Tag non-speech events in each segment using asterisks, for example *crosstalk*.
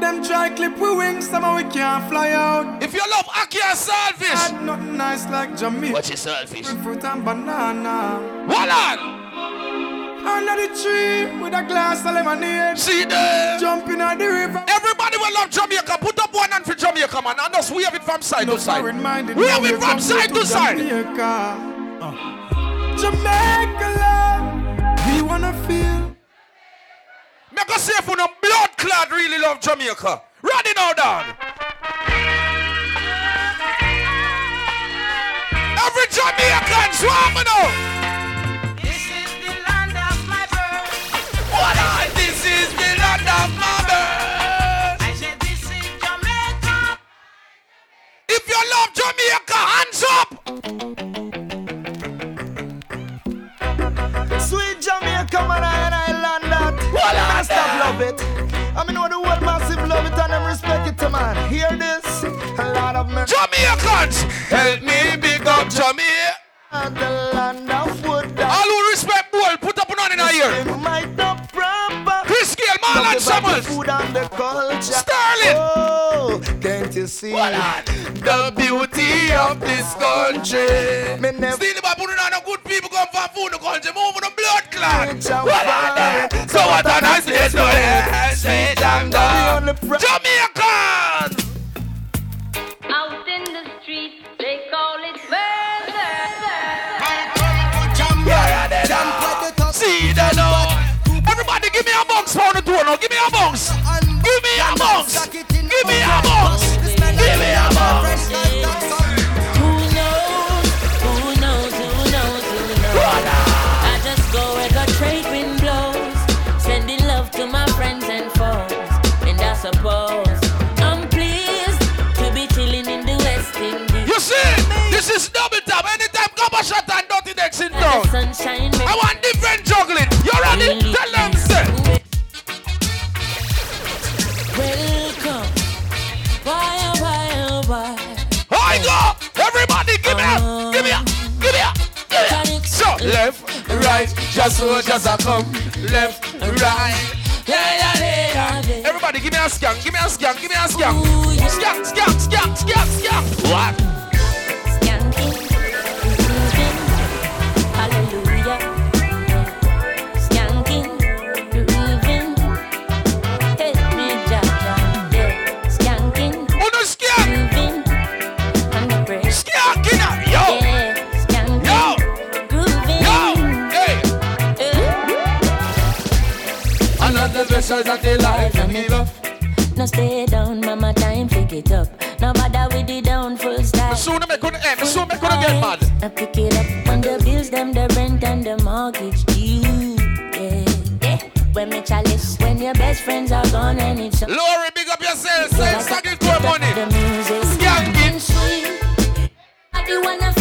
Them try clip we wings, somehow we can't fly out. If you love Ackee and Saltfish. Had nothing nice like Jamaica. Watch your Saltfish. Fruit and banana. Hold on. Under the tree with a glass of lemonade. See there. Jumping at the river. Everybody will love Jamaica. Put up one hand for Jamaica, man. And just wave it from side No to side. minded. Wave it from side to side. Jamaica. Jamaica Make us say for no blood clad really love Jamaica. Ready now, down. Every Jamaican swarm now. This is the land of my birth. What on? This is the land of my birth. I said this is Jamaica. If you love Jamaica, hands up. Sweet Jamaica, man, stop love it. I mean, know the world massive love it and them respect it, to man. Hear this? A lot of men. Jamaicans, help me big up Jamaica. And the land of wood All who respect boy, put up one in it might not proper. Chris Gayle, Marlon Samuels, food and the culture. Sterling. Oh, can't you see? The beauty of this country. Me never Still about putting on a good people come from food the country, move on the blood clot. Reach out Well, So what a nice place to live. Sweet and the dark. only pro- Jamaicans. Out in the street, they call it murder. See the Lord. Everybody give me a box for the door now. Give me a box. Give me a box. Decks in And the town. sunshine I want different juggling. You're ready? Tell them, say. Welcome. Why, oh, why, oh, why? I go. Everybody, give me a, give me a, give me a. Give me a. So left, right, just so just a come. Left, right. Yeah, yeah, yeah. Everybody, give me a scan. Give me a scan. Give me a yeah. Scan, scan, scan, scan, scan. What? Vessel that they like and me love. No stay down, mama, time pick it up. No bother with the down full style. Soon me couldn't end. Soon me couldn't get mad. I pick it up when the bills, them, the rent and the mortgage due. Yeah, yeah. When me chalice, when your best friends are gone and it's so. Lori, big up yourself. Send staggered core money. The music Skanking. I do wanna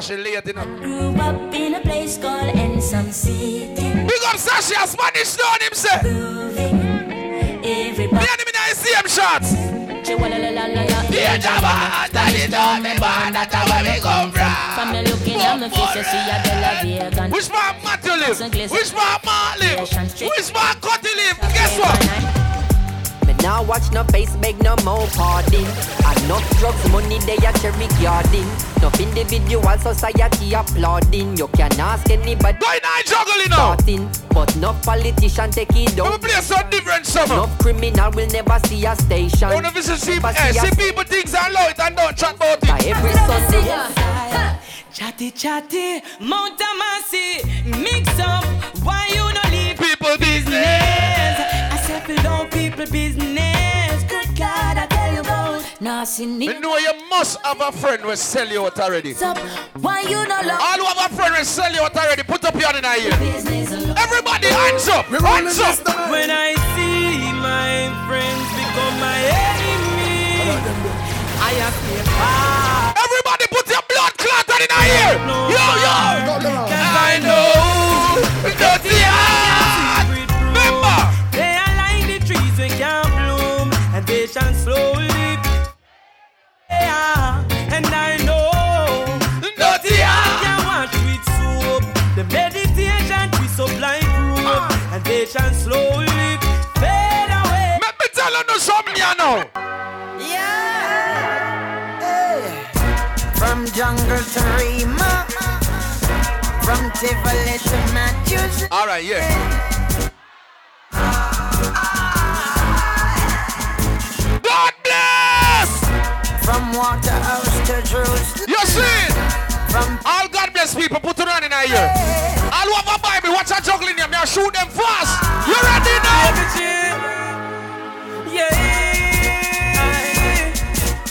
Sasha late, you know. Grew up in a place called Ensom City. Big up Sasha, Spanish down him say. Grooving. Me Everybody. and him in the same shots. Yeah, Java, that is all me born, that's where we come From from. the looking at my face, you see a Bella Vegan. Which man Matthew live? Which man Mark live? Which man Cutty live? Guess what? Me now watch no face, beg no more pardon. Enough drugs, money they a cherry garden. Enough individual society applauding. You can ask anybody Going on juggling now. starting, but no politician take it We down. play some different summer. No criminal will never see a station. Don't know if it's see, Never eh, see see people things and low it and don't chat about By it. every Sunday. Chatty chatty, Mount Amasi, mix up. Why you no leave People business people business. Good God, I tell you about nothing. You know you must have a friend will sell you out already. Stop. Why you no love? All who have a friend will sell you out already. Put up your hand in here. Everybody hands up. We're hands up. When I see my friends become my enemy, I have to Everybody put your blood clot on in here. Yo, yo. and I know I can wash with soap. The meditation we ah. and they shall slowly fade away. Let me tell you something, you know. Yeah. Hey. From jungle to Rima, from Tivoli to Matthews. All right, yeah. Ah. from water to Jerusalem. You see? From All God bless people, put it on in here. All who have a Bible, watch a juggling them, you shoot them fast. You ready now? Yeah.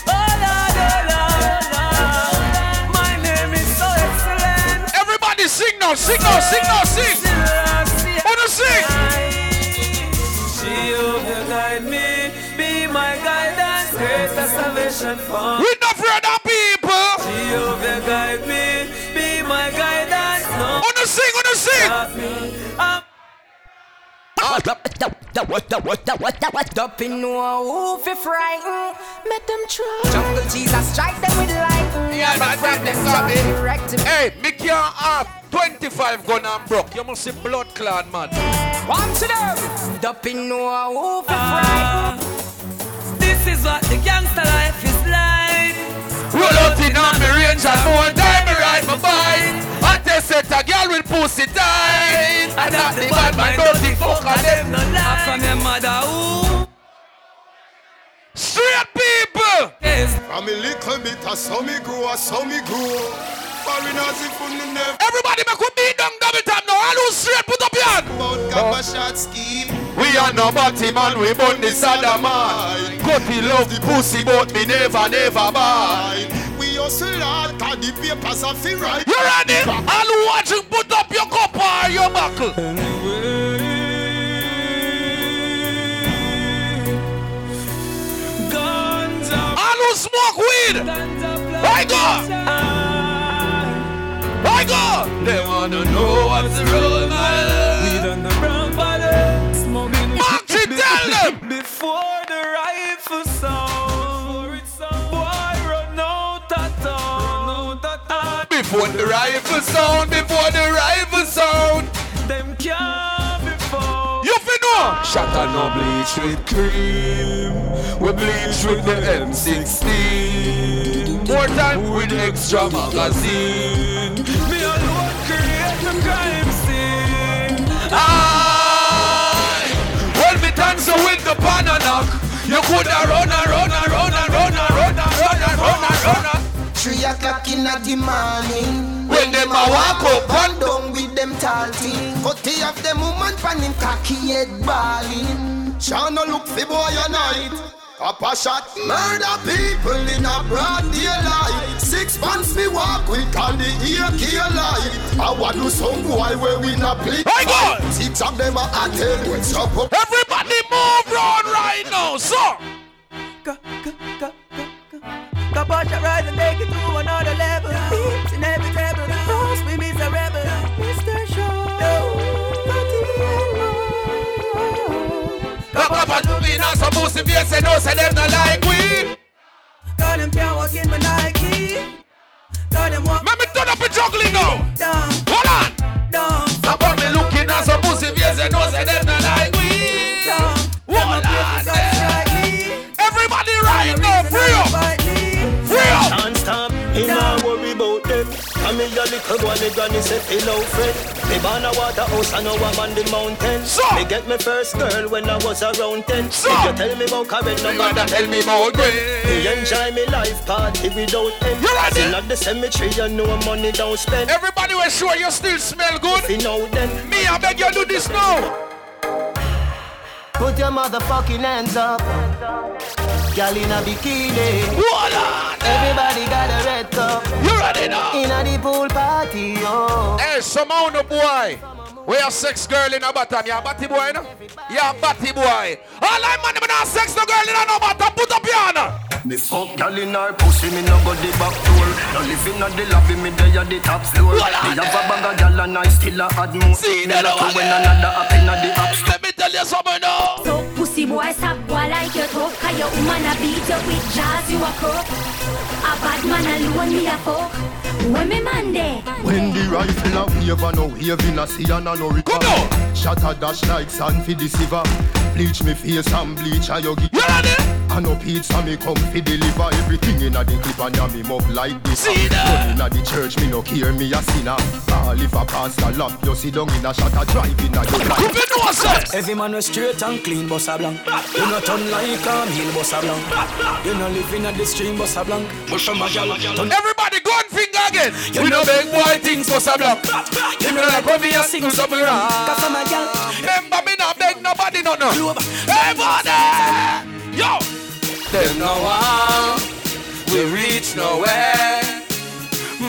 Oh, Lord, oh. My name is so excellent. Everybody sing now, sing now, sing now, sing. Wanna sing? Guide me, be my guidance, greater salvation for We Sing, wanna sing. Up in no fi frighten Make them try Jungle Jesus strike them with lightning Yeah, But that them rectum Hey, me can't have 25 gun and broke. You must see blood clot, man. Watch it up Up in no fi frighten This is what the gangster life is. Roll out in on me range and more time me ride my bike. I test set a girl with pussy tight. And not the bad man dirty fuck and them no I'm lie. from your mother who Straight people. is From a little bit, I saw me grow, I saw me grow. Foreigners, if you never Everybody make we beat down double time now. All who straight put up your hand. about Gabba shot scheme. We are no batty man, we burn the Saddam man. Cutty love the pussy, but me never, never buy. We hustle hard, cause the papers are fi right. You ready? Who watching, put up your cup or your buckle. guns up, who smoke weed. guns up, I go. I go. They wanna know what's the road, my love. Before the rifle sound, boy run out of town. Before the rifle sound, before the rifle sound. Them can't be found. You fi know. Shot and no bleach with cream. We bleach with the M16. More time with extra magazine. Me alone create the crime scene. Aye. When me dance with the banana, you coulda run and run and run and run and run and run and run and run and Three o'clock in the morning. When them a walk up. and down with them tall thing the of them woman pan him cocky head balling. Shana look fi boy a night. Papa shot murder people in a broad daylight. Six months me walk with all the AK light. I want to some boy where we not play. My God! Six of them are at him with up. Everybody move round right now, so. Go, go, go, go, go. Go punch a rise and take it to another level. Up and do me now, some pussy face and no say them not like we. God, them can't walk in my Nike. God, them walk Let me turn up a juggling now. down, Hold on. down, of me looking at some pussy face and no say them me a little boy, me granny say hello friend. Me born a waterhouse, I know I'm on the mountain. So? Me get my first girl when I was around ten. So? If you tell me about Karen, no matter tell me about Me me. enjoy me life party without end. You ready? Still at the cemetery, you know money don't spend. Everybody was sure you still smell good. You know then. Me, I beg you do this now. Put your motherfucking hands up. Girl in a bikini. Hold on. Everybody got a red cup. You ready now? In a the pool party, oh. Hey, some on the boy. We are sex girl in a bottom. You a batty boy, no? You a batty boy. All I money, me not sex no girl in a no bottom. Put up your hand. Me fuck gal in her pussy, me no go the back door. No living at the lobby, me there at the top floor. Me have a bag of gal and I still a add more. See me that like over to when there. another up in the app store. Let me tell you something now. So pussy boy stop boy like you talk Cause your woman a beat you with jazz you a cook A bad man alone me a fuck When me man there When the rifle a wave and no wave in a sea and a no recover. a dash like sand for the silver. Bleach me face and bleach a yogi. You ready? I no pizza me come fi deliver everything inna the clip and ya me mug like this. See that? Run inna the church me no care me a sinner. All if a pastor lap you sit down in a shot a drive inna your You life. fi know sir. Every man was straight and clean, bossa blanc. You not turn like a meal, bossa blanc. You not living at the stream, bossa blanc. But from a gal, turn Everybody go and finger again. We no big boy things for some block. Give me like when me a sing something wrong. Cause from a gal, Remember me not nobody no no. Everybody, yo. Them no one, we reach nowhere.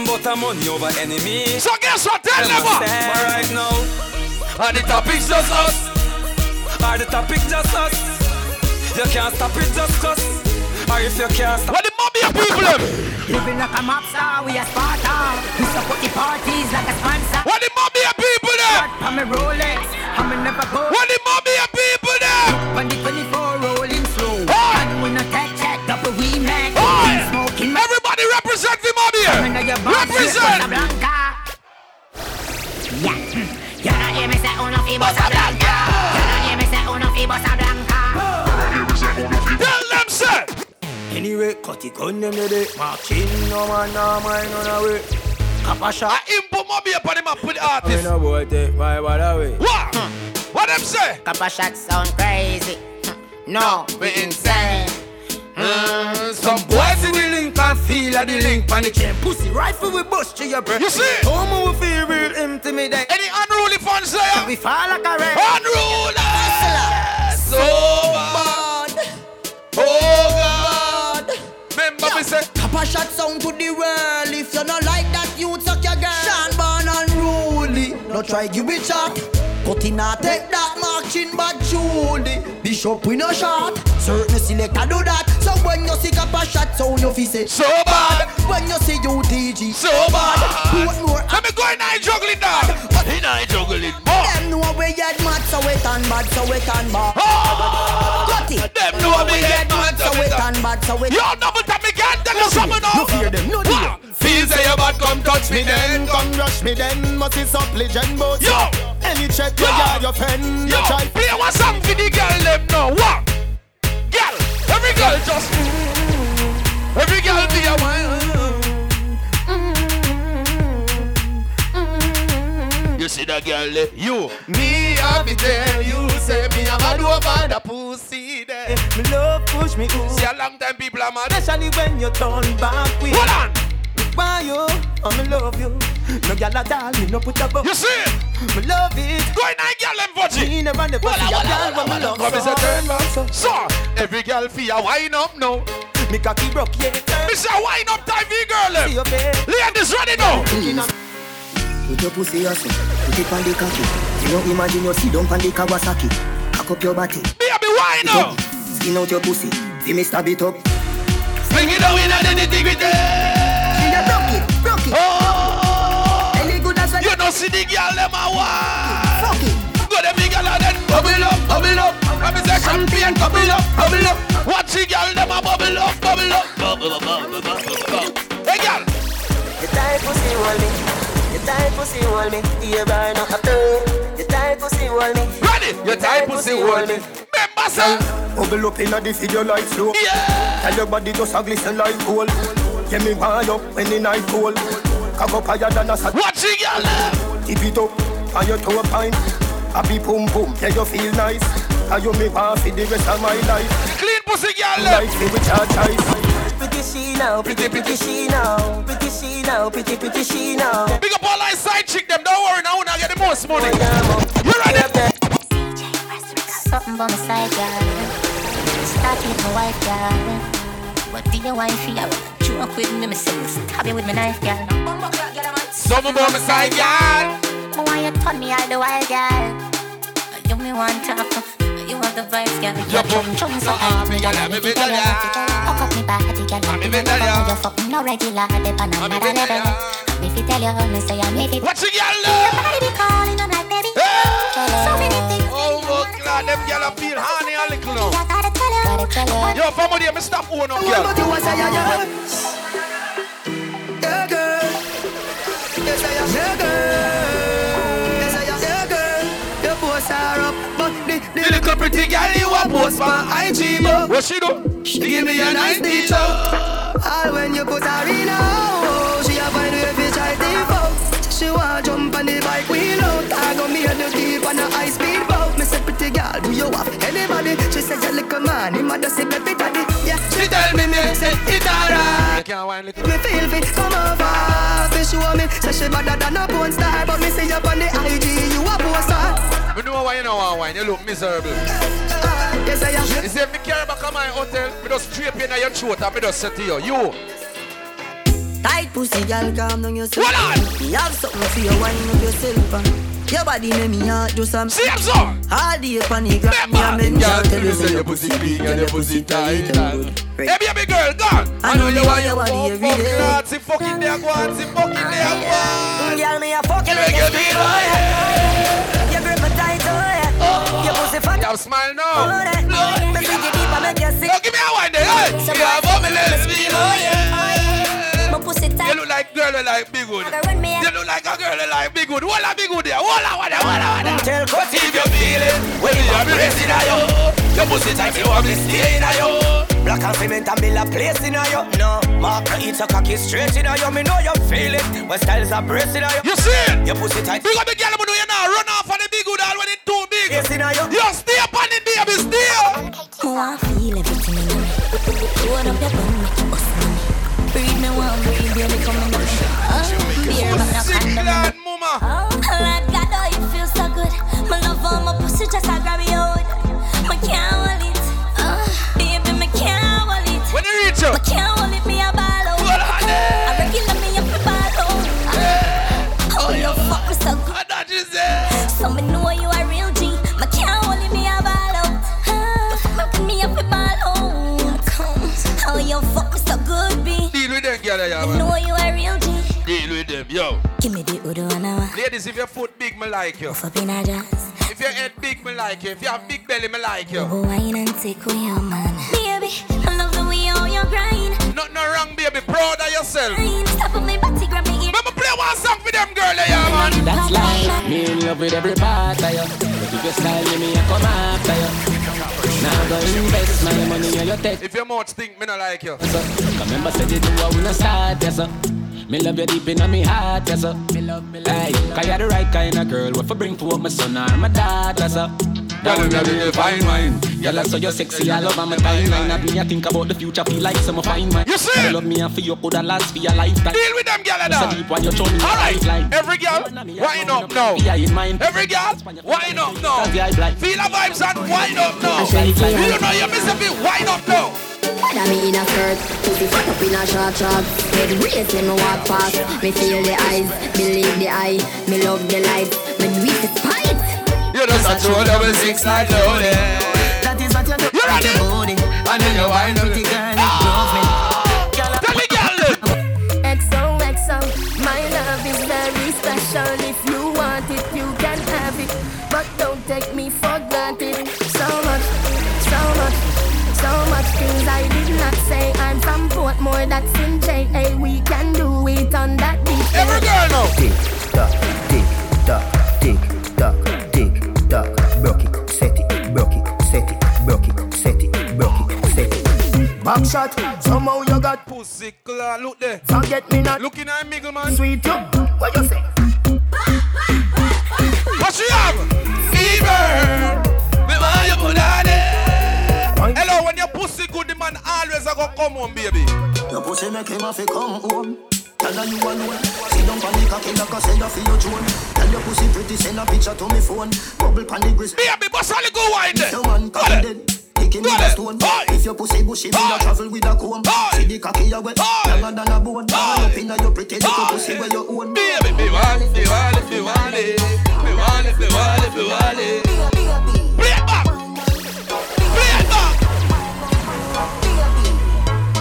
but a money over enemy. So guess what? Tell them what. But right now, And the topic's just us. are the topic just us? You can't stop it just us. Or if you can't stop What the mommy of people them? Living like a mob star, we a Sparta. We support the parties like a sponsor. What the mommy of people them? I'm a Rolex, I'm a never go. What the mommy of people them? When the 24 rolling slow. Hey! And when I tech check, double we make. Hey! Smoking my Everybody represent the mommy When here. your boss is Represent. Bossa Blanca. Yeah. You don't hear me say uno fi Bossa Blanca. You don't hear me say uno fi Bossa Blanca. Anyway, cut it gun them the day. Marching, no man, no mind, no way. Kappa shot. Ah, I input mommy up on him and put the I artist. no boy take my bad away. What? What them say? Kappa shot sound crazy. No, We insane. Mm, mm, some boys in the link and feel at the link on the chain. Pussy rifle we bust to your breath. You see? Home we feel real intimidate. Any unruly fans there? We fall like a rat. Unruly! So bad. Oh God. Remember Kappa shot sound to the world. If you not like that, you suck your girl. Sean born unruly. No try give it shot. Cut in a take that marching back Judy. Bishop we no shot. Certain selector do that. So when you see Kappa shot sound, you fi say so bad, When you see UTG, so bad. Put more Let me go in and juggling dog. In and juggling more. Them know we get mad, so we turn bad, so we turn bad. Oh, it. them know me get mad, so we we turn bad, so we Yo, double time me can't tell you something now. No fear them, no deal. Feel say your bad, come touch me then. Come rush me then, must is up legend but Yo, Any check you Yo. your friend, yo, play one song for the girl them now. What? Girl, every girl just. Every girl be a wine. You see that girl there? You, me, I be there. You say me, I'm a over the pussy there. Me love push me ooh. See a long time people are mad. Especially when you turn back with Hold on. Why you? I me love you. No gyal at all, me no put a bow. You see? Me love it. Go in and girl them virgin. Me never never see a gyal when me love Come and say so. turn round. So, every girl feel wine up now. Me cocky broke, yeah. Me say wine up time for girl eh? See them. your face. Ladies ready now. Put your pussy asleep, put it on the cocky. You don't imagine you sit down on the Kawasaki. Cock up your body, Baby, wine up. Skin out your pussy. See me stab it up. Bring it down in the nitty-gritty. See ya broke it, broke it. Oh, Any good as well. you don't see the girl them a wine. Fuck it. Go them big girl and then bubble up, bubble up. Let me say champagne, bubble up, bubble up. Watch the girl them a bubble up, bubble up, bubble up, bubble up, bubble up. Hey girl, You tight pussy hold me. You tight pussy hold me. You burn up a pain. You tight pussy hold me. ready? Your tight pussy hold me. Remember say, Bubble up inna the video like flow. yeah. Tell your body just a glisten like gold. Get me wind up when the night cold. Cock up higher than a sat. Watch the girl them. Tip it up on your toe pine. Happy boom boom, yeah you feel nice. And you me want for the rest of my life. Clean pussy girl them. Like me with charge ice. Pretty she now, pretty pretty she now, pretty she now, pretty pretty she now. Big up all our side chick them. Don't worry, now we not get the most money. Oh, you ready? Something by my side, girl. Start with my wife, girl. What do you want for you? Joke with me, me say, stab you with my knife, girl. Something by my side, girl. I want you turn me all the while, girl. You me want to talk, you have the vibes, girl. You Your chum chum so high, me, girl, let me be tell ya. Hook up me body, girl. Me be tell ya. You fucking no regular, they pan Let me another be tell level. ya. If you tell you, me say I make it. Watch the girl Your them. body be calling, I'm like, baby. Hey. So many things. Oh my God, them girl a feel honey a little now. I gotta tell you, gotta tell you. Yo, family, me stop own up, girl. But you was a yeah, yeah. Yeah girl. I am. Yeah girl. Pretty girl you a post for IG, but What she do? She give me a nice deep All when you put her in a she a find way fi try default. She want to jump on the bike wheel out. I go me and the deep on a high speed boat. Me say pretty girl, do you have anybody? She says you little man, him a say baby daddy. Yeah, she tell me me say it alright. You can't whine little. Me feel fit, come. Fi show me, say she better than a porn star, but me see you on the IG, you a poster. We know why you know why. You look miserable. Yes I am. You see, if me care back at my hotel, me just straight in your throat and me just say to you, you. Tight pussy, girl, calm down yourself. What on? You have something for you, wind up yourself. Your body make me heart do some. See I'm so. All day upon the ground, me a men Girl, tell you say your pussy big and your pussy tight. Hey, baby girl, gone. I know you want your body every day. that, see fucking there, go on, fucking ah, there, go on. Girl, me a fucking Make you you feel oh yeah. Your grip a tight oh yeah. Oh. Your pussy fat Yo, smile oh now. Me take it deep and make you sick. Yo, give me a wine there, hey. But me let me know, oh, yeah. My pussy You look like girl that like big wood. Gotta run me You look like a girl that like big wood. Walla big wood there. Walla, walla, walla, walla. Tell But if you feel it, when you have me resting on you, your pussy tight, you have me staying on you. Black and cement and build a place in you. No, mark it's a cocky straight in you. Me know you feel it. When styles are bracing you. You see it? Your pussy tight. Big up the girl, but you now run off on the big wood all when it's too big. Yes, in you. You stay up on it, baby, stay. Me want feel everything in me. Load up your bum, make it bust in me. Breathe me one, come in me. Oh, beer, Sick condom. lad, mama. Oh, Lord God, oh, you feel so good. My love on my pussy, just I grab you out. My can't hold it. Oh, baby, me can't hold it. When you reach you, Ladies, if your foot big, me like you. Fuck in a jazz. If your head big, me like you. If you have big belly, me like you. Go wine and take with your man. Baby, I love the way all your grind. Nothing no wrong, baby. Proud of yourself. Grind. Stop on me body, grab me ear. Let me play one song for them, girl, yeah, man. That's like me in love with every part of you. If you style you, me I come after you. Now go invest my money on your tech. If your mouth stink, me not like you. So, remember said you do I wanna start, yes sir. Me love you deep in my heart, yes sir. Me love, me love. Hey, cause you're the right kind of girl. What for bring for my son or my daughter, sir. Girl, you be a fine wine. Girl, I saw you sexy all over my timeline. Have me I think about the future, feel like some fine wine. You see? You love me and for you coulda last for your lifetime. Deal with them, girl, So now. deep when you show me All right, lifeline. every girl, wind up now. Yeah, in mind. Every girl, wind up now. Cause the. Feel the vibes and wind up now. Lifeline. You know you miss a bit, wind up now. Got me in a skirt, pussy fuck up in a short short. Head race when me walk past. Me feel the eyes, believe the eye. Me love the light, me do it to spite. You just a throw double six like loaded. That is what you do. You ready? Your body. And then you wind up. Shot, somehow you got Pussy, claw, look there. Forget me not Looking at Miggle, man. sweet you. What you say? What she have? Fever. Me want you put on it. Hello, when your pussy good, the man always a go come home, baby. Your pussy make him have to come home. Tell her you alone. Sit down pon the cocky like I say you feel your drone. Tell your pussy pretty, send a picture to me phone. Bubble pon the grist. Baby, bust all the go wine there. Your man Go cocky dead, kick him with a stone. Oi. If your pussy bushy, me Oi. a travel with a comb. Oi. See the cocky you wet, Oi. longer than a bone. All Oi. up inna your pretty little Oi. pussy where you own. Baby, me want it, me want it, me want it. Me want it, me want it, me want it. Play it back. Play it back.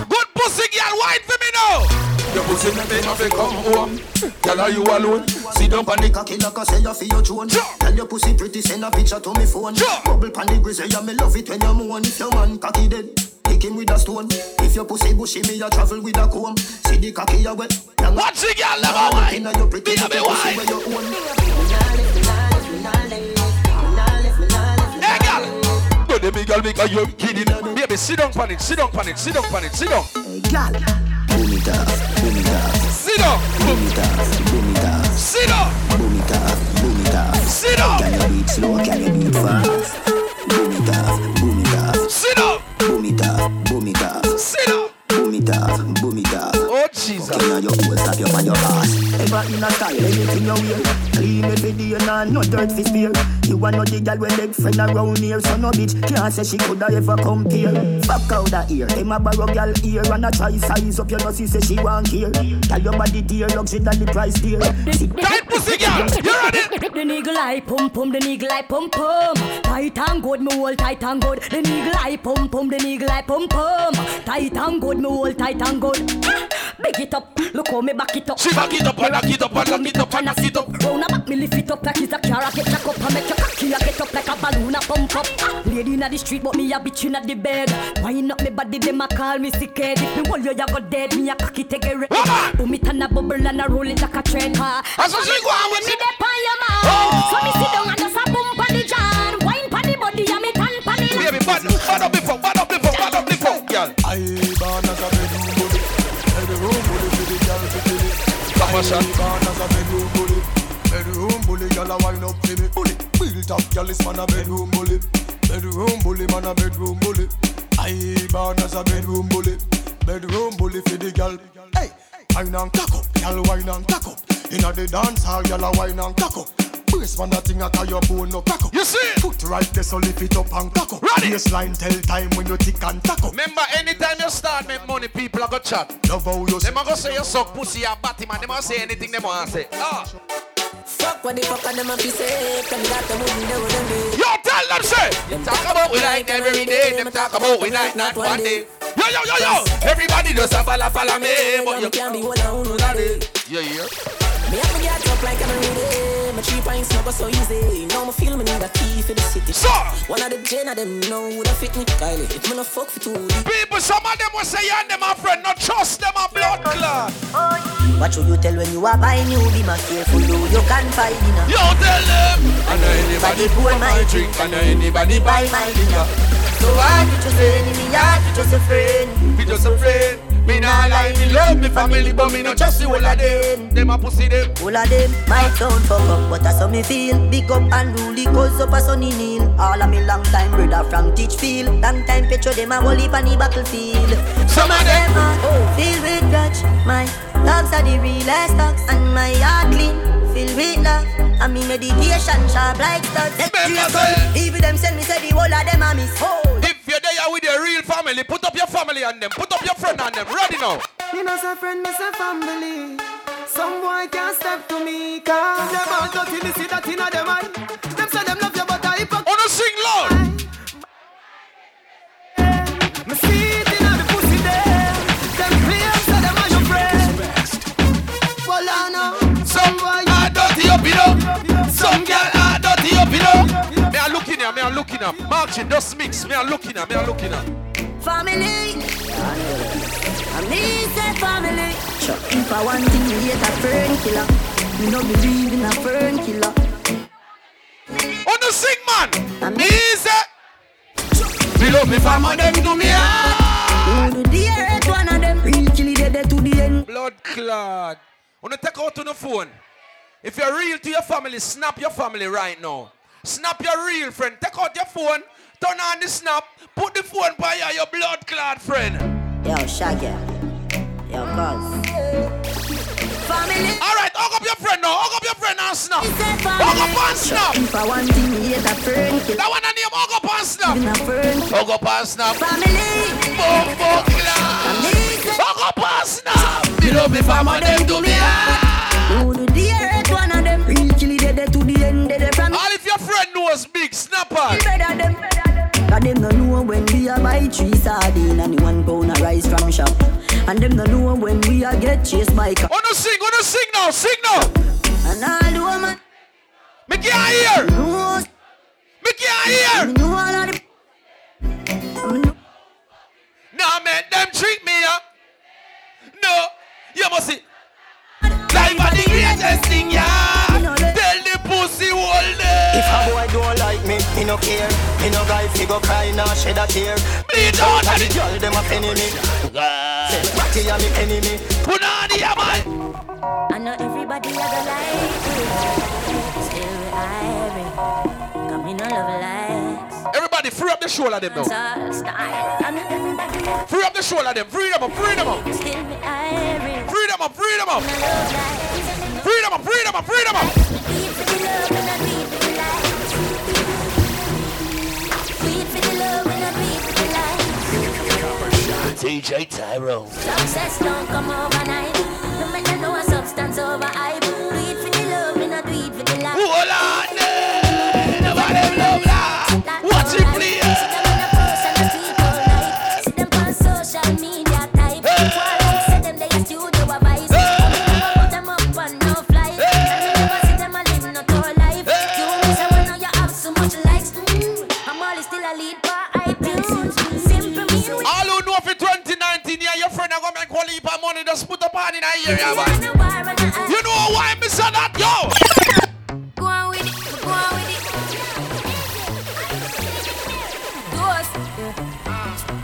Good pussy girl, wine for me now. Your pussy make me have to come home. Tell her you alone. Sit down on the Cocky like I say you feel your drone. Sure. Tell your pussy pretty, send a picture to me phone. Sure. Bubble pon the grizzly, yeah me love it when you moan. If your man cocky dead, kick him with a stone. If your pussy bushy, me a travel with a comb. See the cocky you wet, longer Watch the girl never All up wine. inna your pretty Baby, little pussy wine. where you own. Hey, girl. Good Yo, the big girl, because you're kidding. Baby, sit down on it, sit down on it, sit down on it, sit down. Hey, gal. Boom it up, boom it up. Sit up, boom it up. Sit down. Boom it up, boom it up. Sit down. Can you beat slow? Can you beat fast? Boom it up, boom it up. Sit down. Boom it up, boom it up. Sit down. Boom it up, boom it up. Oh Jesus. Okay, now your whole slap your man your ass. Ever in a style, anything you wear. Clean every day, nah, no dirt fi spare. You want no the girl with leg friend around here, so no bitch can't say she coulda ever compare. Fuck out of here, them a borrow girl ear and a try size up your nose. Say she want care. Tell your body dear, luxury than the price dear. Tight pussy girl, you ready? *laughs* The niggle eye pum pum, the niggle eye pum pum. Tight and good, me hold tight and good. The niggle eye pum pum, the niggle eye pum pum. Tight and good, me hold tight and good. Ah, big it up, look how me back it up. She back it up and lock it up and lock it up and lock it up. Round a back, me lift it up like it's a carrot. Get jack up and make your cocky a get up like a balloon a pump up. Ah, lady inna the street, but me a bitch inna the bed. Wind up me body, them a call me sick head. If me hold you, you go dead. Me a cocky take a red. Boom it and a bubble and a roll it like a train car. That's what she go on with me. it. Dep on your man. Oh! So me sit down and just a boom pon the jar. Wine pon the body and me tan pon the Baby, bad, bad up before, bad up before, bad up before, girl. I born a bedroom bully. Bedroom bully for the girl. I born a bedroom bully. Bedroom bully, girl a wine up to me. Bully, built up, girl is man a bedroom bully. Bedroom bully, man a bedroom bully. I born a bedroom bully. Bedroom bully for the girl. Hey, wine and cock up, girl wine and cock up. Inna the dance hall, girl a wine and cock up. Brace man that thing a your bone no taco. You see? Foot right there, so lift it up and cock up. Ready? Baseline tell time when you tick and taco. up. Remember, anytime you start make money, people are gonna chat. Love how you Them a go say you suck pussy or batty man. Them a say anything them want to say. Ah. Fuck what the fuck are them a fi say? Can got them wouldn't know them day. Yo, tell them say. Them talk about we like every day. Them talk about we like not one day. Yo, yo, yo, yo. Everybody does a follow, follow me, but you can't be one on one day. Yeah, yeah. Me have to get up like I'm ready. My three pints never so easy. Now me feel me need a key for the city. So one of the gen of them know would fit me. Kylie, if me no fuck for two. People, some of them will say you and them a friend, not trust them a blood clot. What should you tell when you are buying you? Be my careful, though you can't find dinner. Yo, tell them. I know anybody pour my drink. I know anybody buy my dinner. So I be just an enemy, I be just a friend. Be just a friend. Me nah lie, me love me family, but me no trust you all of them. Them a pussy them. All of them might sound fuck up, but that's how me feel. Big up and rule, cause up a sunny kneel. All of me long time brother from Teachfield. Long time picture them a whole heap on the battlefield. Some of them are oh. filled with grudge. My dogs are the realest dogs, and my heart clean, filled with love. And me meditation sharp like studs. Even them send me say the whole of them a miss. You're there with your real family, put up your family on them. Put up your friend on them. Ready now. Me no say friend, me say family. Some boy can't step to me, cause all dirty, me see that inna them eye. Them say them love you, but I hypocrite. Wanna sing loud? Looking here, looking up. Marching, just mix. Me a looking here, me a looking up. Family. I me say family. If I want thing, me hate a fern killer. Me no believe in a fern killer. On the sing man. Easy. Me love me family, them do me Who do the earth one of them? Real kill dead to the end. Blood clot. Wanna take out on the phone. If you're real to your family, snap your family right now. Snap your real friend. Take out your phone, turn on the snap, put the phone by your, your blood clot friend. Yo, Shaggy. Yo, cuz. Family. Alright, hug up your friend now. Hug up your friend and snap. Hug up and snap. If I want thing, me hate a fern killer. That one a name hug up and snap. In a fern. Hug up and snap. Family. Boom, boom, clot. Hug up and snap. Me love me family, them do me Who knows big, snap on. Them. Cause them no know when we a buy three sardine and one pound of rice from shop. And them no know when we a get chased by cop. Wanna sing, wanna sing now, sing now. And all the woman. Me can't hear. Me can't hear. No care, me no guy fi go cry nor shed a tear. Bleed out and the girl them a penny me. Say Rocky a me enemy. Put on the man. I know everybody a go like it. Still irie. Come in no love likes. Everybody free up the shoulder them now. I know everybody a Free up the shoulder them. Free them up. Free them up. still we irie. Free them up. Free them up. No love likes. Free them up. Free them up. Free them up. DJ Tyro. Success don't come overnight. No make them know a substance over hype. Do it for the love, me not do it for the life. Area, man. You know why me say that, yo? Go on with it, go on with it. Ghost.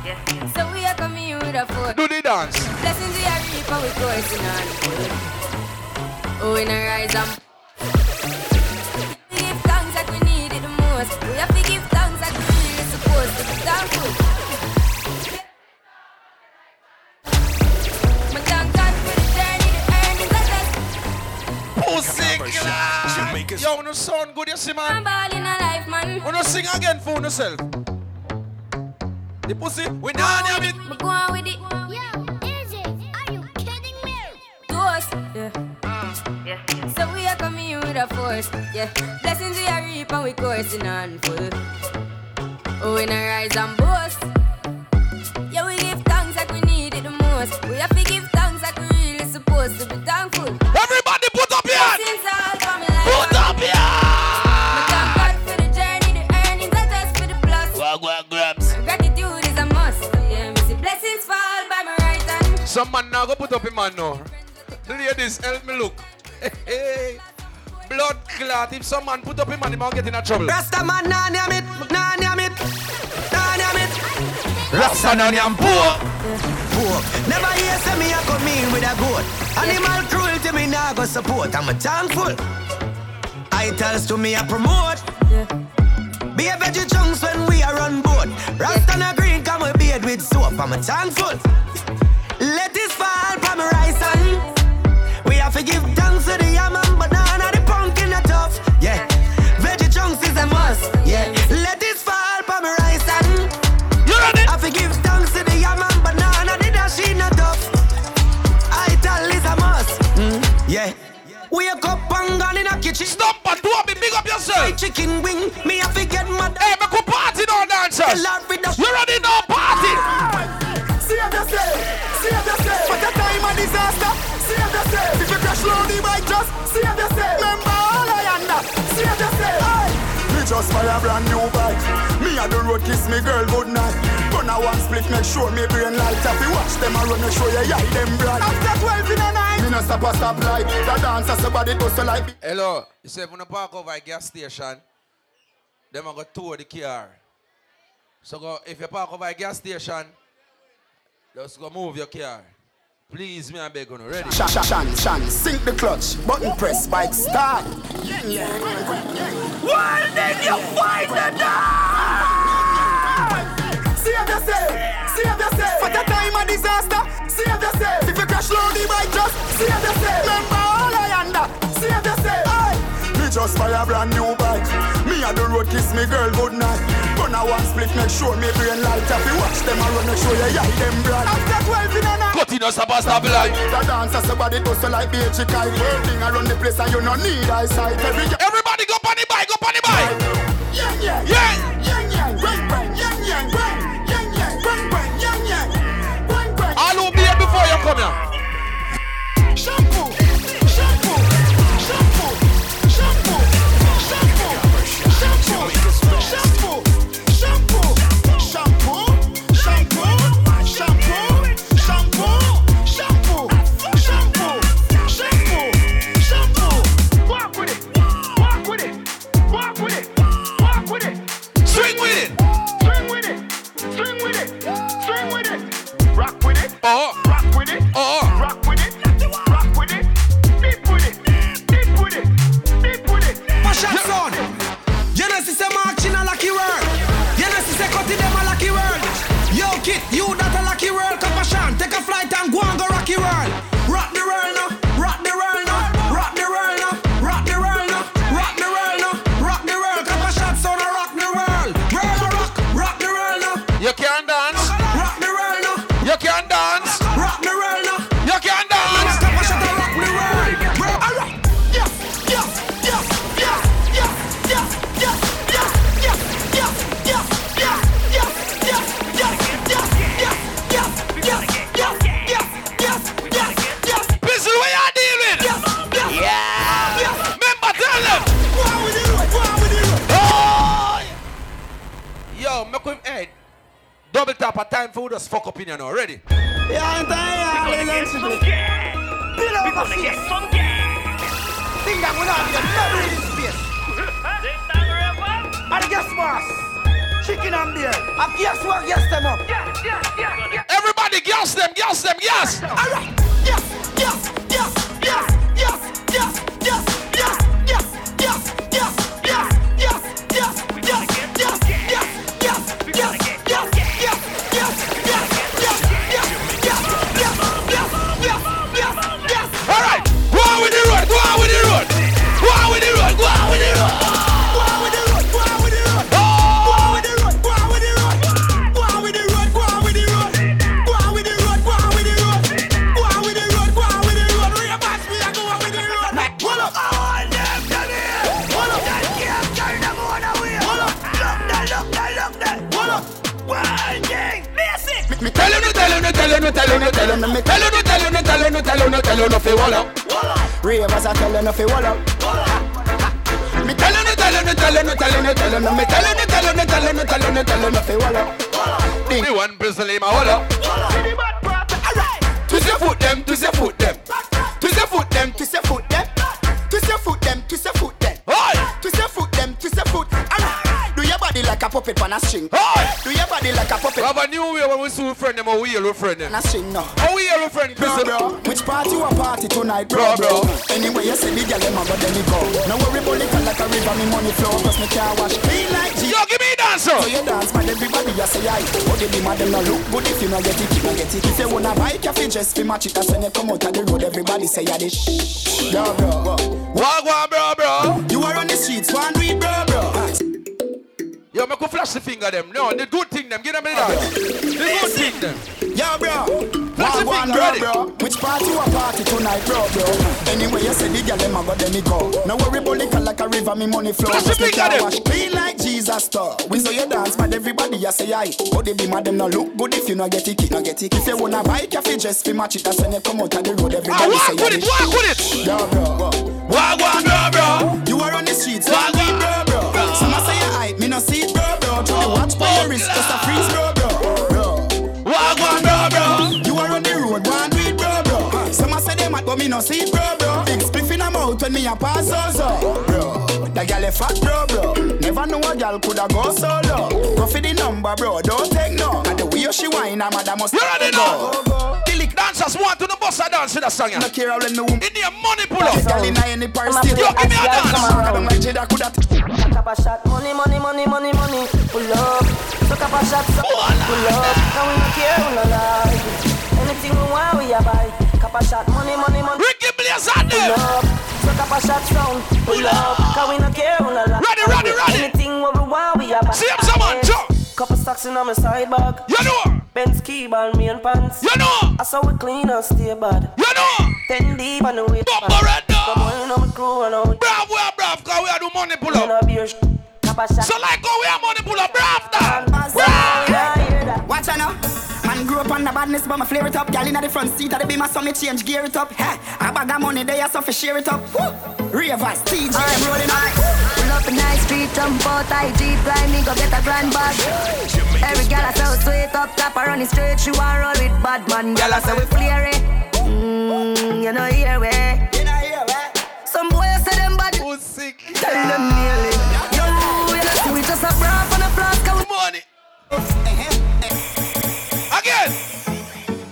Yeah. So we are coming in with a foot. Do the dance. Blessings we are reaping, we coursing on. Oh, in a rise up. Sound good, you see, man. I'm balling a life, man. Wanna sing again for yourself? The pussy, we not have it. But go on with it. Ghost. Mm, yeah. yeah. So we are coming in with a force. Yeah. Blessings we are reaping, we coursing on full. Oh, in a rise and boast. Yeah, we give thanks like we need it the most. We have Some man now go put up him man now. Ladies, help me look. *laughs* Blood clot. If some man put up him man, he might get in a trouble. Rasta man, nah name it, nah name it, nah name it. Rasta nan yam poor. Poor. Never hear say me a come in with a goat. Animal cruelty me nah go support. I'm a thankful. Titles to me a promote. Be a veggie chunks when we are on board. Rasta na green come with beard with soap. I'm a thankful. Let this fall from and we have to give thanks to the Me a the road kiss me girl good night. Gonna one split, make sure me brain light up. You watch them and run, make sure you eye them bright. After 12 in the night, me no stop a stop light. The dancer somebody does so like. Hello. You say if you park over a gas station, them a go tour the car. So go, if you park over a gas station, just go move your car. Please, me I beg you, ready? Shan, shan, shan, shan, sink the clutch, button press, bike start. Why did you fight the dog? Save yourself, save yourself. For the time of disaster, save yourself. If you crash low the bike, just save yourself. Remember all I under, save yourself. Aye. Me just buy a brand new bike. Me a the road kiss me girl good night. Gonna one split, make sure me brain light up. You watch them and run, make sure you eye them bright. After 12 in the night. Cut in us a stop light. The dancer somebody does so like beachy kite. Whirling around the place and you no need eyesight. Every Everybody go on the bike, go on the bike. Yang yang Yeah. yang yang bang bang yang yang bang yang yang bang bang yang yang bang bang. All who be here before you come here. po. stop a time for us fuck opinion now. Ready? Yeah, I'm tired. We're gonna get funky. We're gonna get funky. Think I'm gonna have your family in space. *laughs* This time forever. And guess what? Chicken and beer. And guess what? Guess them up. Yeah, yeah, yeah, yeah. Everybody, guess them, guess them, yes. All right. Yes, yes, yes. yes. Tell you, tell you, no, me tell you, no, tell you, no, tell you, no, tell you, no, tell you, no, fi wall up. Ravers are telling you wall up. Me tell you, no, tell you, no, tell you, no, tell you, no, tell you, no, me tell you, no, tell you, no, tell you, no, tell you, no, tell you, no, fi wall up. Me one Brazil in my wall up. Twist your foot them, twist your foot like a puppet on a string. Oi! Do your body like a puppet We have a new way when we see we friend them, how we yell we friend them. on a string now. How we yell we friend, Bro, bro, which party you a party tonight, bro, Bro, bro? Anyway, you say the girl them a go, then me go. No worry about it, like a river, me money flow, cause me can't wash. Feel like G. Yo, give me a dancer. So you dance, man, everybody you say aye. But they be mad, them no look good if you no get it, you no get it. If you wanna buy fi just fi match it. That's when you come out of the road, everybody say ya this. Bro, bro, Wagwan, bro, bro. You are on the streets, one read, bro, bro. Yo, make a flash the finger them. No, the good thing them. Give them the dance. The good thing them. Yo, bro. Flash the finger, bro, ready? bro. Which party you a party tonight, bro, bro? Anyway, you say the girl them a go, then me go. No worry liquor like a river, me money flow. Flash the finger, them. wash. Be like Jesus, star. We saw you dance, but everybody you say aye. But they be mad, them no look good if you no get it, no get it. If you wanna buy fi just fi match it. That's when you come out of the road, Ah, everybody walk say with ya it, walk with it. Yo, bro. Wagwan, bro, bro. You are on the streets, walk with bro, bro. Some say you hype, me no see I'm your wrist, just a freeze but me no see it, bro, bro. Big spliff in a mouth when me a pass so so, bro. The gal a fat, bro, bro. Never know a gal coulda go solo. Go for the number, bro. Don't take no. And the way she whine, a mother must You ready go. now? The lick dancers want to the boss a dance with a song. No care how when me womb. In your money pull up. Gal in any Paris state. Yo, give me a dance. I don't like Jada coulda. Cap a shot, money, money, money, money, money. Pull up, so cap a shot, pull up. Now we no care, we no lie. Anything we want, we a buy. Cap a shot, money, money, money. Ricky Blaze out Pull up, so cap a shot sound. Pull up, cause we no care, we no lie. Ready, ready, ready. Anything what we want, we a buy. See him, someone, jump. Couple stocks in on my side bag. You know. Benz key ball, me and pants. You know. I saw we clean and stay bad. You know. Ten deep on the way. Bumbo red Come on, on my crew and out. Brav, we are brav, cause we are do money pull You up. know, beer. Cap a. So like how we are money pull up, brav, dog. Yeah, hear that. Watch out now. Man grew up on the badness, but my flare it up. Gal inna the front seat I the beamer, so me change gear it up. Hey, I bag of money there, so fi share it up. Woo! Ravers, TJ, I'm rolling up. Pull up in nice street, jump out, IG blind, me go get a grand bag. Every gal I so sweet up top, I run it straight, she want roll with bad man. Gal I say we flare it. Mmm, you know here we. You know here we. Some boys say them bad. Who's sick? Tell them nearly. Yo, you know see we just a bra on a flask. and we- Money. Again.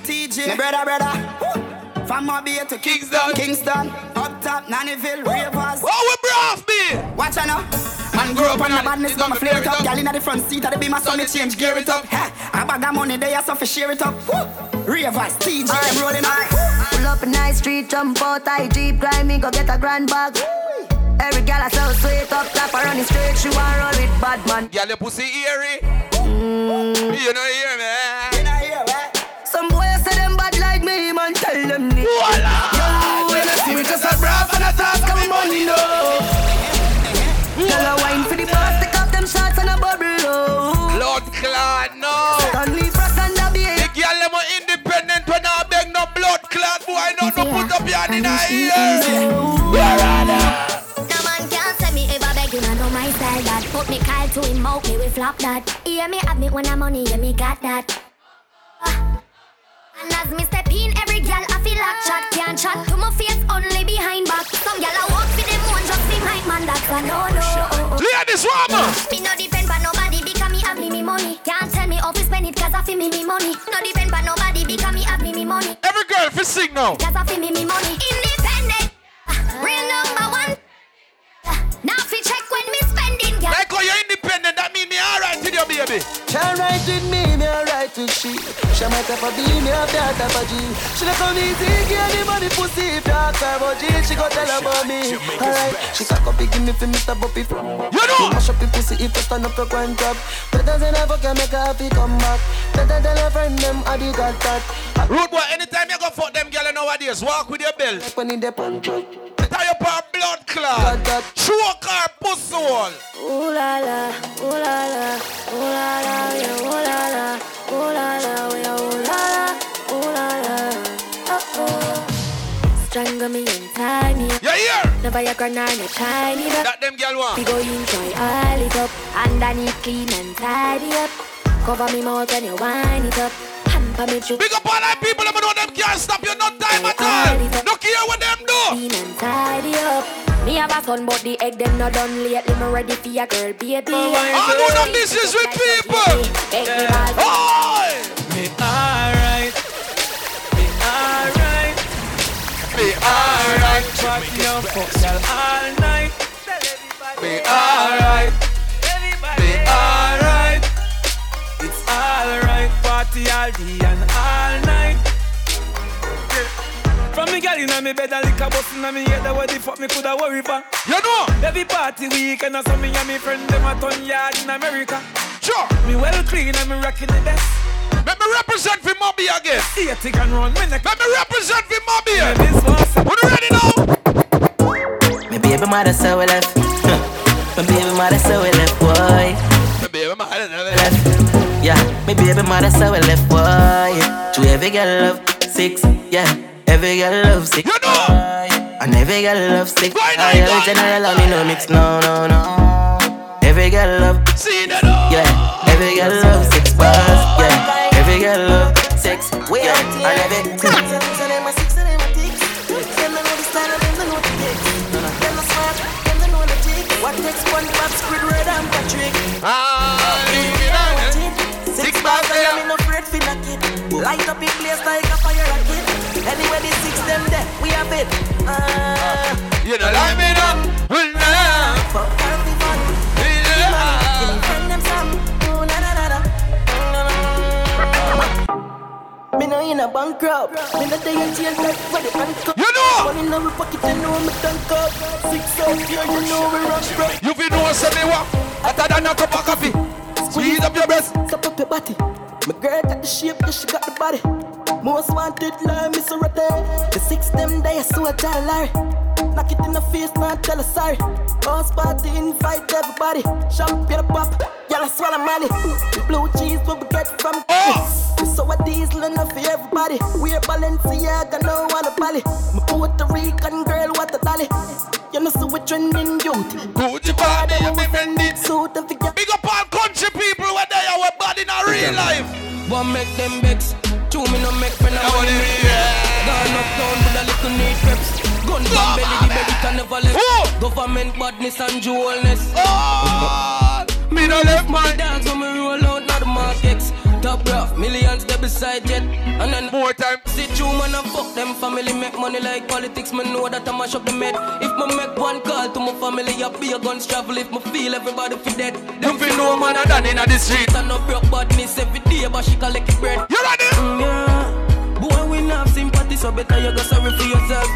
TJ, my brother, brother. From Mobay to Kingston, Kingston, up top, Nannyville, Ravers. Oh, we brav me. Watch out now. Man grow up on the badness, got my flare it up. Gal inna the front seat of the beam, so me change gear it up. Ha, a bag of money there, so fi share it up. Ravers, TJ, I'm rolling up. Pull up in nice street, jump out, I jeep, grind me, go get a grand bag. Every gal I so sweet up top, I running straight, she want roll with bad man. Girl, your pussy eerie. Mm. You know hear me? Some boys say them bad like me, man, tell them this. Voila. Yo, when you see me just a brave and a task of me money, no. Girl, I wine for the boss, take off them shots and a bubble, oh. Lord clot, no. Stanley Frost and the beer. The girl them are independent when I beg no blood clot, boy, I no no put up your hand in the ear. No man can't say me ever beg you, know my style Put me Kyle to him out, me we flop that Hear me have me when I'm money, yeah me got that. And as me step every gal I feel like chat Can't chat to my face, only behind back. Some gal I walk for them one, just behind man That's a no no. Ladies, woman. Me no depend but nobody because me have me me money. Can't tell me how to spend it cause I feel me me money. No depend but nobody because me have me me money. Every girl for sing now. Cause I feel me me money. Independent. Ah, Real number one. Ah, Now fi baby. Can't ride with me, me alright with she. She might have a B, me have that type of G. She not come easy, give the money pussy if you ask her about G. She go tell about me. Alright, she cock up, give me for Mr. Buppy. You know. Mash up your pussy if you stand up for grand job. Better than ever can make her happy come back. Better tell her friend them I did got that. Rude boy, anytime you go fuck them girl nowadays, walk with your belt. When in the punch. Tie up her blood clot. Choke her pussy hole. Ooh la la, ooh la la, ooh la la, yeah, ooh la la, ooh la la, yeah, ooh la la, ooh la la. Strangle me and tie me up. Yeah, yeah. Never your granny no shine it up. That them girl want. We go enjoy all it up. Underneath clean and tidy up. Cover me mouth when you wind it up. Hamper me juke. Big up all them people, them know them can't stop you no time at all. No care what them do. Clean and tidy up. Me have a son, but the egg them not done lately. Me ready for your girl, baby. I know no business with people. Oi! Me alright. Me alright. Me alright. Party and fuck girl all night. Me alright. Me alright. It's alright. Party all day and all night. From me girl inna me bed a lick a bus inna me head. What the fuck me coulda worry for? You know. Every party weekend and some me and me friend them a ton yard in America. Sure. Me well clean and me rocking the best. Let me represent for Mobay again. Here, take and run. Me neck. Let me represent for Mobay. Yeah, this. Are you ready now? Me baby mother so we left. *laughs* My baby mother so we left, boy. My baby mother so we left. Yeah, me baby mother so we left, boy. To every girl love six, yeah. Every girl love six. You know. And every girl love six. Why not, I why am general, I me no mix, no, no, no. Every girl love, See that? yeah. Every girl love six bars, yeah. Every girl love six, yeah. And every dick I've done the dick in the spot in the no the dick What takes one pop squid red and Patrick? Ah, Light up in place like a fire rocket. Anyway, the six them there, we have it. Ah, You know like me up. now. Nah. fuck her for fun. Me no in a bankrupt. Me no day in jail like for the handcuff. You know. Money in my pocket, you know me tank up. Six out here, you know we rock rock. You feel know say me what? Hotter than a cup of coffee. Squeeze up your breast. Cup up your body. My girl got the shape, yeah, she got the body. Most wanted, like Miss Rete. The six them days, so I tell Larry. Knock it in the face, not tell her sorry. House party, invite everybody. Champagne pop, y'all swallow money. Blue cheese, what we get from oh. We saw a diesel enough for everybody. We're Balenciaga, no one a Bali. My Puerto Rican girl, what a dolly. You know, so we trending youth. Gucci body, you me friend it. So don't forget. Big up all country people where they are with body in our real life. One make them vex. Two me no make friend. I want to Gone up down with a little need preps. Gun from belly, the belly can never left. Government badness and jewelness. Oh, me no left my dogs when me roll out, not the markets. Up rough, millions they beside jet. And then more time. See true man and fuck them family make money like politics. Me know that I mash up the med. If me make one call to my family, I be a guns travel. If me feel everybody fi dead. You feel no man a done inna the street. I no broke badness every day, but she collect bread. You ready? Mm, yeah. Boy, we not have sympathy, so better you go sorry for yourself.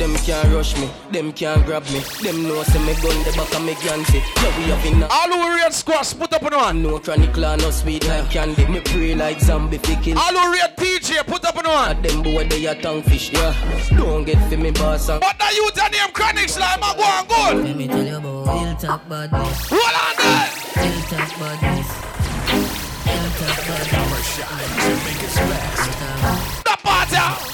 Them can't rush me, them can't grab me. Them know say me gun the back of me Yancey. Yeah, we have in All who read squash, put up on one. No chronic no sweet like candy. Me pray like zombie fi kill. All who read TJ, put up on one. At them boy they a tongue fish, yeah. Don't get fi me boss and. But the youth and name chronic slime a go on good. Let me tell you about hilltop badness. Hold on there. Hilltop badness. Hilltop badness. The party.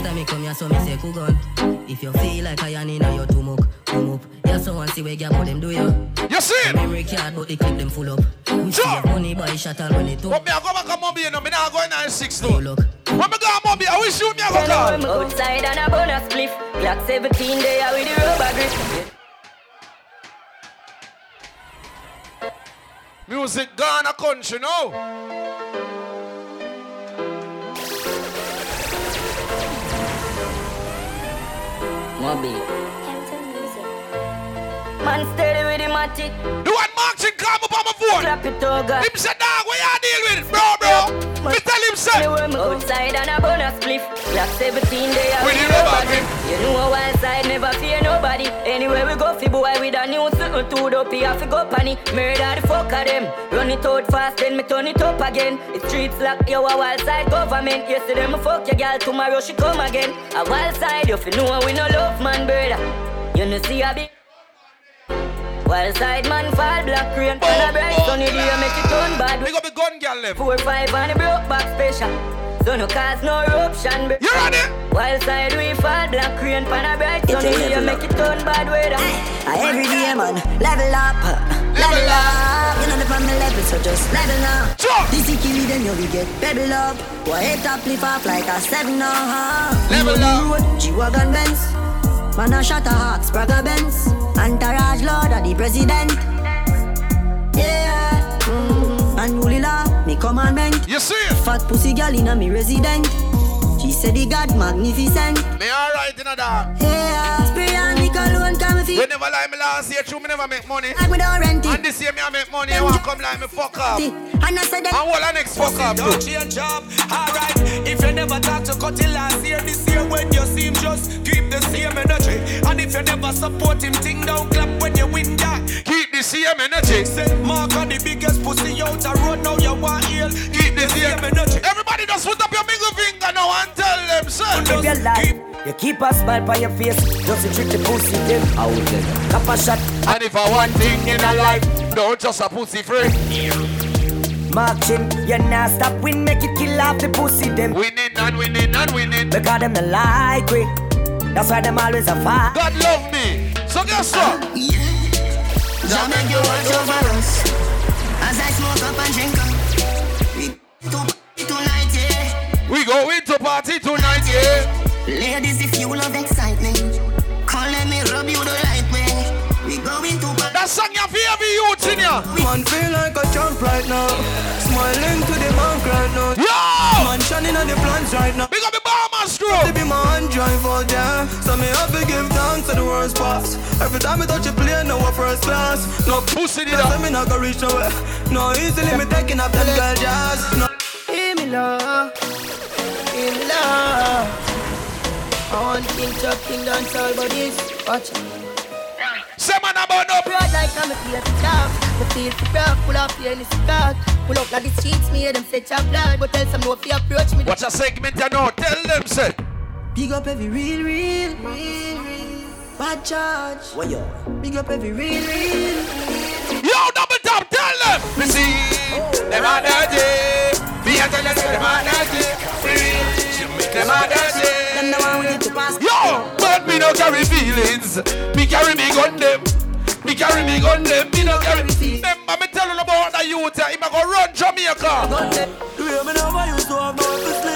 First time me come here, so me say ku gun. If you feel like I ain't in your tumuk, come up. Yeah, so want see where gap them do you. You see? Memory card, but the clip them full up. We see your money buy shot and run it. But me I go back a Mumbai, you know, me not going 96 though. Look. When me go a Mumbai, I will shoot me a go call. Outside and a bonus spliff. Glock 17 there with the rubber grip. Music gone a country now. Moby. Man steady with the matic. The one Martin come up on my phone. Clap it over. Him say, dog, what you deal with? Bro, bro. Me tell him, say. Outside and a bonus spliff. Glock 17 there With the rubber grip. You know a wild side never fear nobody. Anywhere we go, fi boy with a new something to the P, fi go panny. Murder the fuck of them. Run it out fast, then me turn it up again. The streets lock, you a wild side government. Yesterday me fuck your girl, tomorrow she come again. A wild side, you fi know we no love man, brother. You know see a big. Wild side man fall black rain. On a bright sunny day make it turn bad. We got the gun girl left Four five and a broke back special So no cause no eruption. You ready? Wild side we fall black rain. On a bright sunny day make it turn bad weather. Every day man, level up. Level up. You know the from the level so just level up. This is kill then you will get pebble up Boy head top lift off like a seven uh Level up. G-Wagon Benz Man a shot a hawk, Spragga Benz. Entourage Lord of the President. Yeah. Mm-hmm. Unruly law, me commandment You see Fat pussy girl in a me resident She said the God magnificent. Me alright in a dog Yeah uh, Spray and me cologne come me You never lie me last year true, me never make money. Like me don't rent it. And this year me I make money, you want come like me fuck up. And I said that And what the next fuck up do? Don't change job, alright If you never talk to cut it last year This year when you see him just keep the same energy. And if you never support him, thing don't clap when you win that. Keep the same energy Say, Mark on the biggest pussy out a road Now you want heal. Keep the same energy Everybody just put up your middle finger now and tell them son Live your life. You keep a smile on your face. Just to trick the pussy them out there Cap a shot. And if I want thing in a life Don't just a pussy free. Marching, you're not stop. Win, make it kill off the pussy them. Winning and winning and winning. Because them not like we. That's why them always a fight. God love me. So guess what? Oh, Jah make you watch over us As I smoke up and drink up We to party tonight, yeah. We go into party tonight, yeah. Ladies, if you love excitement Come let me rub you the right way. We going to party. That song you feel every youth in ya Man feel like a champ right now. Smiling to the bank right now. Yo! Man shining on the plans right now. Big up my hand drive out there So me have to give thanks to the worst pass Every time I touch a plane, now a first class. No pussy did that me not go reach nowhere. No easily me taking up them girl jazz. No. Hear me love. Hear me love. I want king chop, king dance all but this. Watch. Say man about no Broad like I'm a feel the top Me feel the rock, pull up here in the skirt Pull up like the streets, me hear them say chop blood But tell some no fi approach me. Watch a segment you know, tell them say Big up every real, real, real, real Bad charge. What yo? Big up every real, real Yo, double top, tell them. Me see, them are dirty Me a tell them say them are dirty Them are dirty Them the one we need to pass. Yo, but me no carry feelings. Me carry me gun them. Me carry me gun them. Me no carry Remember me tell you about the youth yeah, Him go run Jamaica. Yeah, me never used to have no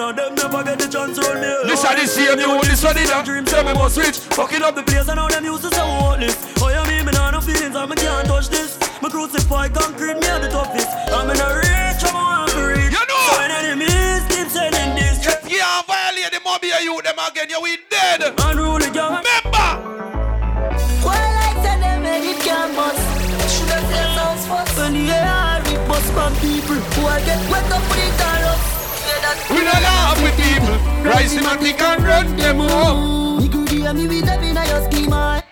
of them never get the chance to roll me Listen the same you this one in a dream, say me must reach. Fucking up the place and all them used to so heartless. Oh yeah, me, me nah no feelings, and me can't touch this. Me crucify concrete, me on the toughest. I'm in a reach, I'm on to reach. You know. So when enemies keep sending this. If you are violate the mob, you them again, you we dead. Unruly gang. Remember. Well, like said them made it can bust. Should have said sounds first. When the air rip bust from people who I get wet up with it up. We don't laugh with people. Rise him and we can run them home. Me could hear me with up in your schema.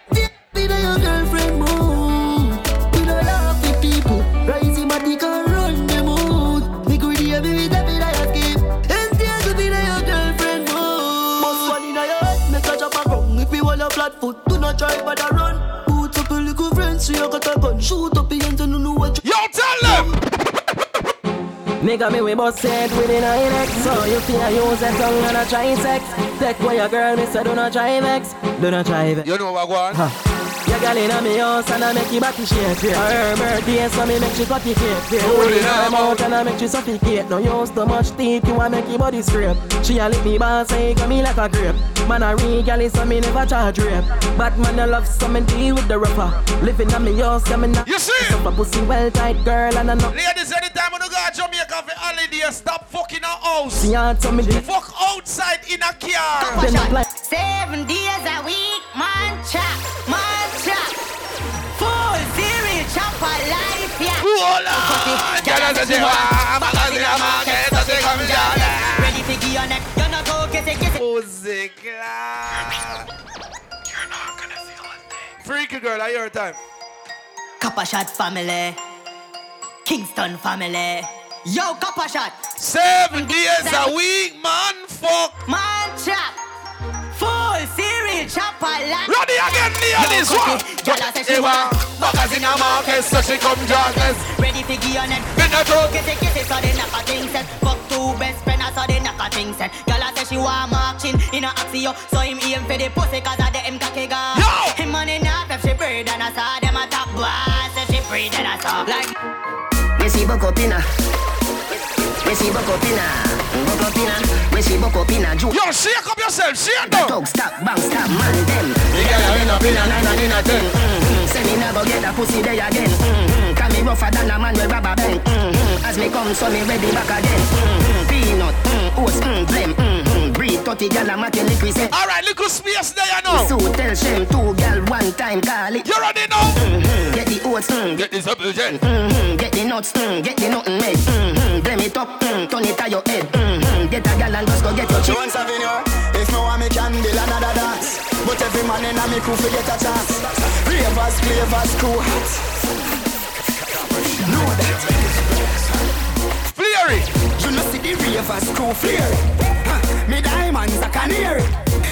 Be the your girlfriend move. We don't laugh with people. Rise him and we can run them out. Me could hear me with up in your scheme. And still to be the your girlfriend move. Must one in your head, make a drop a wrong. If you want a flat foot, do not try but a run. Boot up a little friend, so you got a gun. Shoot up your hands and you know what you. Yo, tell them. Nigga, me we bust head within a neck So you feel use a tongue and a try sex Take away your girl, me say do not try vex Do not try vex You know what I want? Huh. Your girl inna me house and I make you body shake yeah. Her birthday so me make she cut your cake yeah. Hold it in her up. mouth and I make she suffocate No use too much teeth, you a make your body scrape She a lick me boss, say come me like a grape Man a real gal so me never charge rape But man I love so me deal with the rougher Living in me house, yeah me not You see? Some a pussy well tight girl and I know Ladies, anytime when you go to Jamaica for holiday, stop fucking a house. She a tell me Fuck outside in a car. Then I like Seven days a week, man chop, man chop. Full a life, yeah. Hola, ya no sé si va, magazine a market, no sé cómo. Ready to give your neck, you know go get it, get it. Music. Freaky girl, I your time. Copper shot family, Kingston family. Yo, copper shot. Seven days a week, man. Fuck. Man chop. Ready again, near this one. Gyal a say she want. Magazine a market, so she come jobless. Ready to give your neck. Been a joke. Get it, get it, so they knock a thing set. Fuck two best friends, so they knock a thing set. Girl a say she want marching in a axio, so him aim for the pussy 'cause of the M cocky gun. Him money not if she breed and I saw them a top boss, if she breed and I saw like. Me see Bokopina. Me see. Bokopina. Me see. Ju. Yo, shake up yourself, shake up. Talk, stop, bang, stop, man, them. The girl a end up in a nine and in a ten. Mm-hmm. Say me never get a pussy day again. Mm-hmm. Cause me rougher than a man with rubber band. Mm-hmm. As me come, so me ready back again. Mm-hmm. Peanut, mm, oats, mm, blem. Breed 30 gal a matin liquid say. Alright, little space there, you know. So tell Shem two gal one time call it. You ready now? Mm-hmm. Get the oats, mm, Get this up, Jen. Mm-hmm. Get the nuts, mm, get the nothing made. Mm-hmm. Blame it up, mm, turn it to your head. Mm-hmm. Get a gal and just go get your chick. Jones Avenue, if me want me can build another dance. But every man in a me crew fi get a chance. Ravers, flavors, crew hot. Know that. Flary. You know see the ravers crew flare. Me diamonds a canary.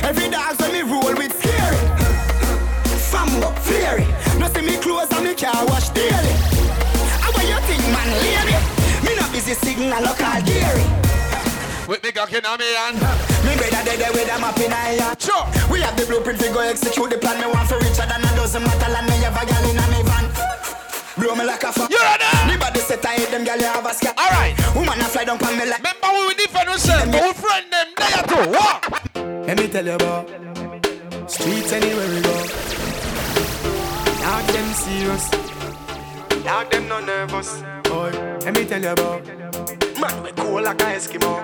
Every dog when me roll with scary. Fambo flary. No see me clothes and me car wash daily. How you think man lady? Me not busy signal local Gary. With me cock in a me hand. Me brother dead there with a map in a hand. Sure. We have the blueprint to go execute the plan. Me want for richer than a dozen metal and me have a gal in a me van. Blow me like a fan. You ready? Me body set I hit them you have a scat. Alright. Woman a fly down on me like. Remember we defend ourselves, but we friend them there too. What? Let me tell you about streets anywhere we go. Dog them serious. Dog them no nervous. Boy, let me tell you about man we cool like a Eskimo.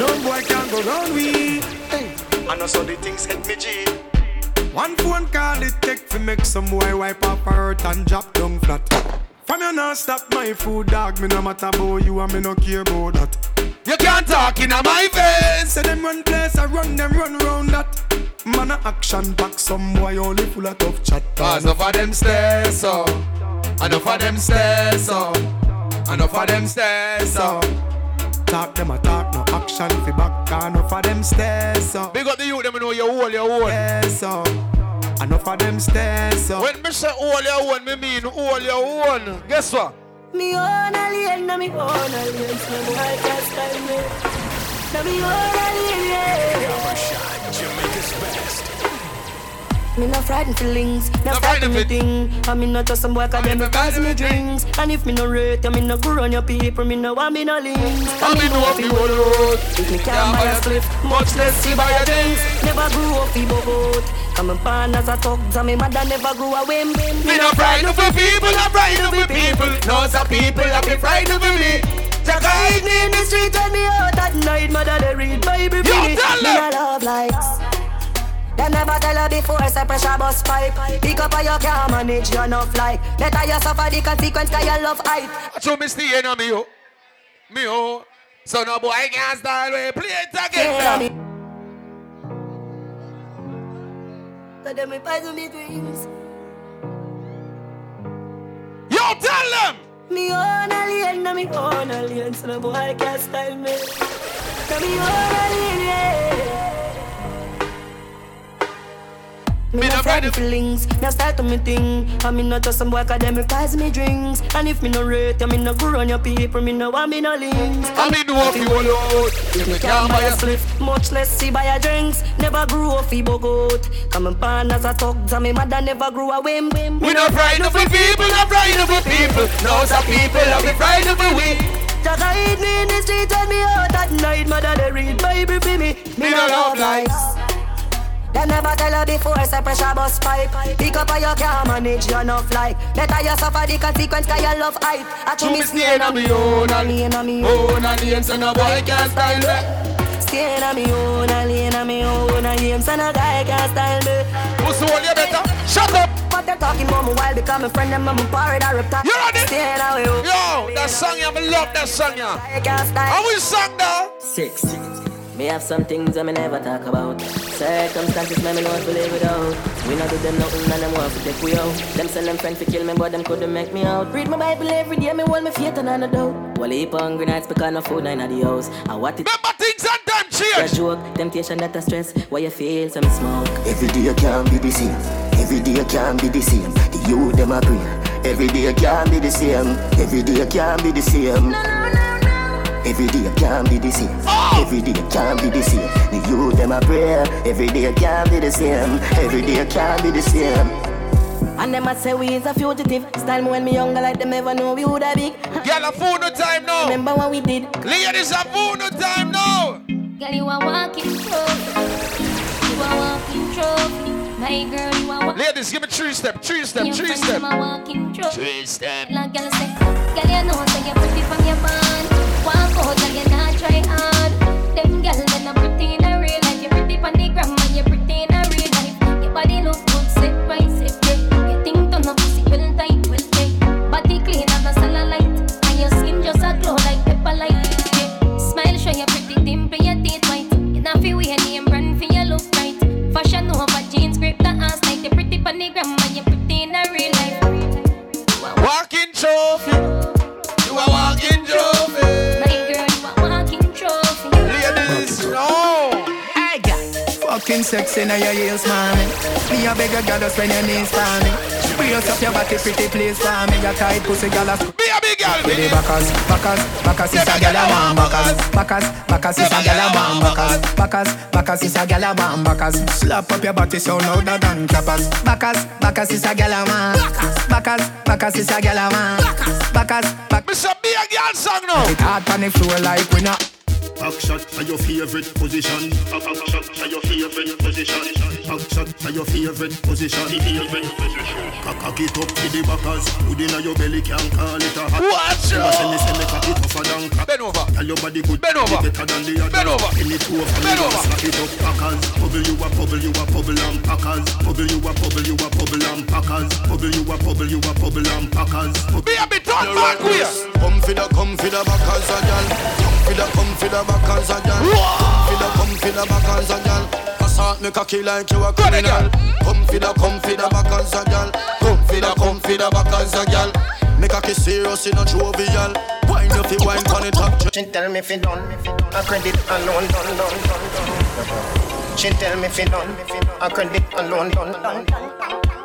No boy can go round we. Hey, I know so the things hit me G. One phone call it take to make some boy wipe up her hurt and drop down flat. From you not stop my food, dog. Me no matter about you and me no care about that. You can't talk in my face. Say them run place, I run them run round that. Man a action pack, some boy only full of tough chat. Cause enough of them stairs, so. Enough of them stairs, so. Enough of them stairs, so. Talk them a talk, action fi back. Enough of them stairs, so. Big up the youth, them know you hold your own. Yes, so. Enough of them stairs, so. When me say hold your own, me mean hold your own. Guess what? Me own alien, na me own alien, so me I can't style me. Na me own alien, yeah. Jamaica's best. Me no frightened feelings, no frightened me thing. I mean not just some boy cause them cause me drinks. And if me no rate, I mean no go on your people, me no want me no links. I mean no fi road. If me can't buy a slip, much less see buy a drinks. Never grew up fi boat. Come and pan as a talk, and me mother never grew a whim. Me no frightened for people, no frightened for people. No some people have be frightened for me. Jack hide me in the street and me out at night, mother they read Bible for me. Me love likes. Them never tell her before, say pressure bus pipe. Pick up how you can manage your enough like. Better you suffer the consequence cause you love hype. So me stay in on me, oh. Me, oh. So no boy can't style way. Play it again, me. So them me poison me dreams. Yo, tell them. Me own alien, na me own alien. So no boy can't style me. Na me own alien, yeah. Me no frightened feelings, no start to me thing. I mean not just some boy cause them prize me drinks. And if me no rate, I mean no go on your people, me no want me no links. I mean no fi one out. If me can't buy a slip, much less see buy a drinks. Never grew up fi bogot. Come and pan as a talk, and me mother never grew a whim. We no frightened for people, no frightened for people. No some people be frightened for we. Just hide me in the street and me out at night, mother they read Bible for me. Me no love lies. Them never tell her before, say pressure bus pipe. Pick up how you can manage your enough like. Better you suffer the consequence cause you love hype. I to me stay on me own, alien on me own, alien, so no boy can style me. Stay on me own, alien on me own, alien, so no guy can style me. Who's the one you better? Shut up. But they're talking about me while becoming friend them, I'm a pirate, I reptile. You ready? Stay on me Yo, that song, I love that song, yeah. How we song now? Six. Me have some things I me never talk about. Circumstances me me know to live without. We not do them nothing and them want to take we out. Them send them friends to kill me, but them couldn't make me out. Read my Bible every day, me hold me faith and I no doubt. Well, heap hungry nights because no food in the house. I want it. Remember things and time change. A joke, temptation that a stress. Why you feel some smoke? Every day can't be the same. Every day can't be the same. The youth them agree. Every day can't be the same. Every day can't be the same. No, no, no. Every day can't be the same. Oh! Every day can't be the same. The youth them a prayer. Every day I can't be the same. Every day I can't be the same. And them a say we is a fugitive. Style me when me younger like them ever know we woulda big. Girl, a fool no time now. Remember what we did? Ladies, a fool no time now. Girl, you a walking trophy. You a walking trophy. My girl, you a walking Ladies, give me three step, three step, three step. You a walking trophy. Three step. Like girl say, girl, you know say you pretty from your band. Like you not trying hard. Fucking sexy now your heels, mommy. Me a beg a girl to spend your knees for me. Brace up your body, pretty please for me. Your tight pussy, girl, a Be a big girl, the backers, backers, backers is a girl a want backers. Backers, backers is a girl a want backers. Backers, backers is a girl a want backers. Slap up your body so louder than clappers. Backers, backers is a girl a want. Backers, backers is a girl a want. Backers, back. Mr. Be a girl song now. It hard on the floor like we not. Back shot your favorite position. Back shot your favorite position. Back shot your favorite position. Favorite position. Cock cock it up to the backers. Put in your belly can call it a hot. Watch out. send me send me cock it tougher than crack. Bend over. Tell your body good. Bend over. Better than the other. Bend over. Me two of them. Bend over. Slap it up packers. Bubble you a bubble you a bubble and packers. Bubble you a bubble you a bubble and packers. Bubble you a bubble you a bubble and packers. Be a bit talk back queer. Come for the come for the backers a gal. Come for the come for the backers a gal. Come for the come for the backers a gal. Assault me cocky like you a criminal. Come for the come for the backers a gal. Come for the come for the backers a gal. Me cocky serious in a jovial. Wine if you wine pon the top. She tell me fi done, a credit alone done done done done. She tell me fi done, a credit alone done done.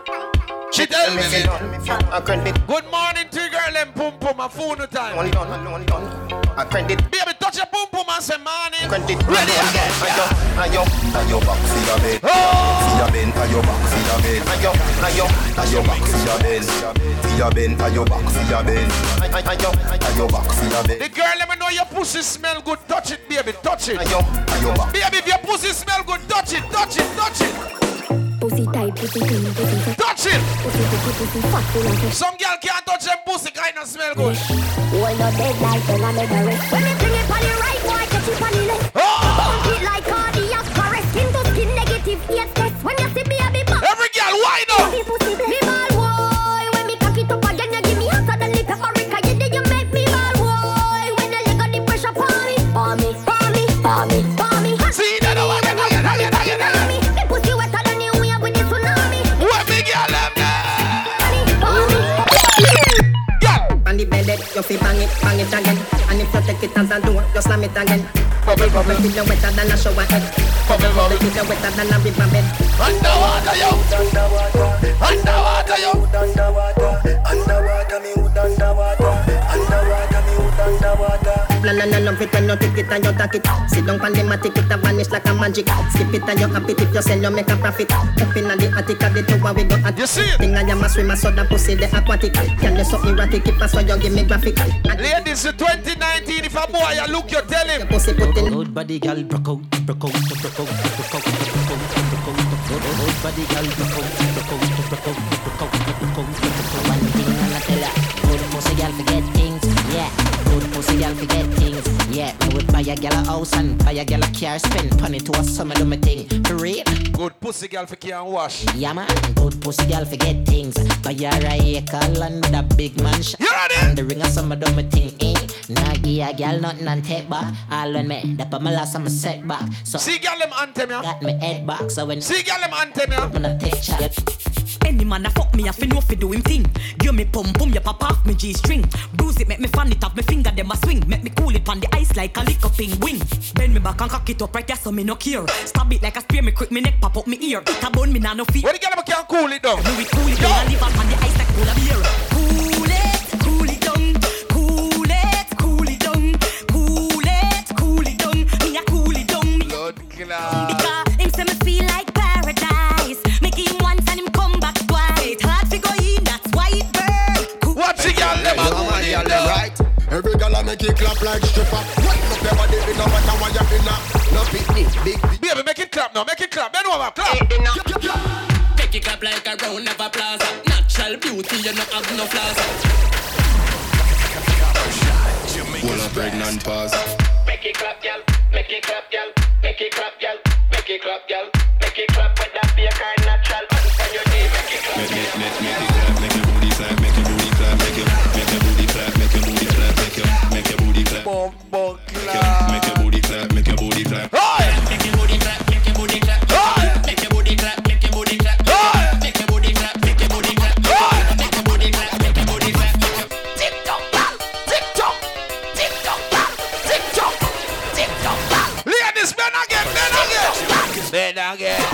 She tell me done, a credit. Good morning to girl. them pum pum a phone time. One done, one done. I credit. It. Baby, touch your pum pum and say morning. Credit. Ready again. Ayo, ayo, ayo back for your bed. Oh. For your bed, ayo back for your bed. Ayo, ayo, ayo back for your bed. For your bed, ayo back for your bed. Ayo, ayo back for your bed. The girl, let me know your pussy smell good. Touch it, baby, touch it. Ayo, ayo back. Baby, if your pussy smell good, touch it, touch it, touch it. Pussy tight, pussy clean, pussy fat. Touch it. Pussy pussy pussy fat full of. Some girl can't touch them pussy, kind of smell good. Why not dead like I'm in rest? When me fling it on the right, why catch it on the left? Oh! Bump it like cardiac arrest. Skin to skin negative eight test. When you see me, I be back. Every girl, wind up. Pussy pussy bless. Me ball you fi bang it, bang it again. And if you take it as a door, you slam it again. Bubble, bubble, till you wetter than a shower head. Bubble, bubble, till you wetter than a river bed. Underwater, yo. Underwater, yo. Underwater, underwater, me underwater. Underwater, me wood underwater. Plan and I love when you take it and you take it. Sit down pan the matic, it a vanish like a magic. Skip it and you happy if you sell, you make a profit. Up in the attic, of the tower we go at. You see it? Thing I am a swimmer, so the pussy the aquatic. Can you so erratic, if I saw you give me graphic. Ladies, 2019, if a boy you look, you tell him. Pussy put in. Old body gal broke out, broke out, broke out, broke out, broke out, broke out. Old body gal broke out, broke out, broke out, broke out, broke out, broke out. A gal a house and buy a gal a car, spend money to a summer do me thing. For real. Good pussy girl for can wash. Yeah man, good pussy gal forget things. Buy a acre with a big mansion. You ready? And the ring of summer do me thing, eh. Nah give a gal nothing and take back. All on me, that put my last I'm a setback. So See girl them anthem, yeah. got me head back, so when See girl them anthem, yeah. I'm gonna take chat. Any man a fuck me, I fi know fi do him thing. Give me pum pum, you pop off me G string. Bruise it, make me fan it off me finger, them a swing. Make me cool it on the ice like a lick up wing. Bend me back and cock it up right there, so me no care. Stab it like a spear, me quick me neck pop up me ear. It a bone me nah no fear. What the girl can cool it down? Me we cool it down and leave on the ice like cool a beer. Cool it, cool it down. Cool it, cool it down. Cool it, cool it down. Me a cool it down. Me Lord because him say me feel Yeah, man, yeah, them right. Every girl I make it clap like stripper. Wind up your body, no matter what you in No big, big, big, big. Baby, make it clap now, make it clap. Bend over, clap. Take it clap like a round of applause. Natural beauty, you not have no flaws. Well, a pregnant pause. Make it clap, girl. Make it clap, girl. Make it clap, girl. Make it clap, girl. Again,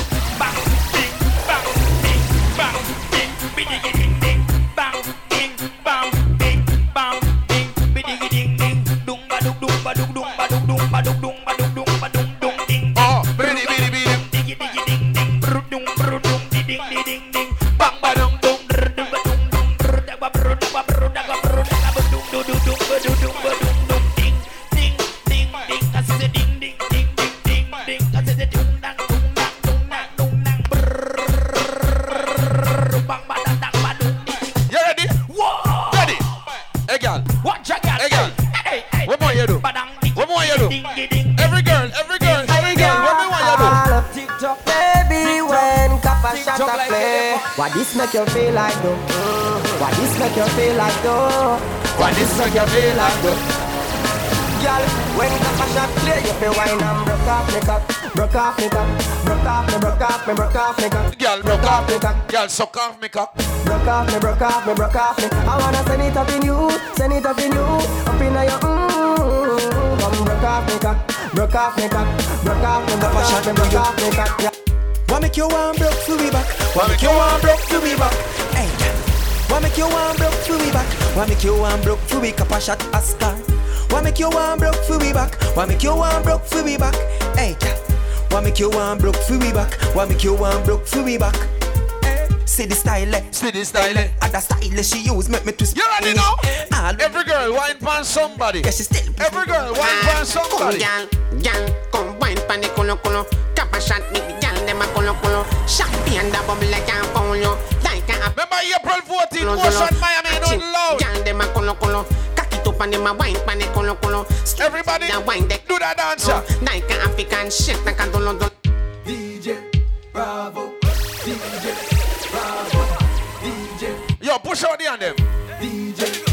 though? Why this make you feel like though? Why this make you feel like though? Girl, when Kappa shot play, you feel wine and broke off me cock, broke off me cock, broke off me, broke off me, broke off me cock. Girl, broke off me cock. Girl, suck off me cock. Broke off me, broke off me, broke off me. I wanna send it up in you, send it up in you, up in your mmm. Come broke off me cock, broke off me cock, broke off me, broke off me, broke off me cock. What make you want broke to be back? What make you want broke to be back? Hey, what make you want broke to we back? Why make you one broke for we cap a shot Oscar? Why make you one broke for we back? Why make you one broke for we back? Hey, girl. Why make you one broke for we back? Why make you one broke for we back? Eh, See the style, eh? see the style. eh? And the style she use make me twist. You already know. All Every girl wine pan somebody. Yeah, she still. Every girl wine pan somebody. Come, girl, girl, come wine pan the culo culo. Cap a shot, make the girl dem a culo culo. Champagne da bubble like a folio, like a. Remember April 14th, Ocean Miami, not loud. Girl dem a culo culo. Cock it up and dem wine pan the culo culo. Everybody, da wine de do that dancer. Like a African shit, like a dolo dolo. DJ Bravo, DJ Bravo, DJ, Yo, push out the on them. DJ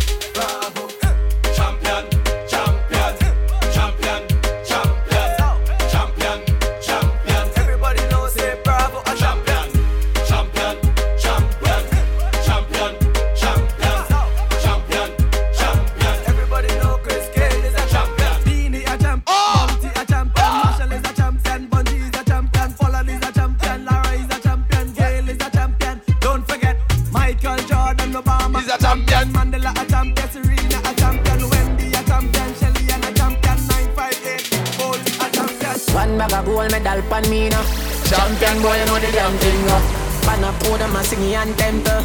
One bag of gold medal pan me now. Champion boy, you know the damn thing. uh. Pan a podium and sing anthem to.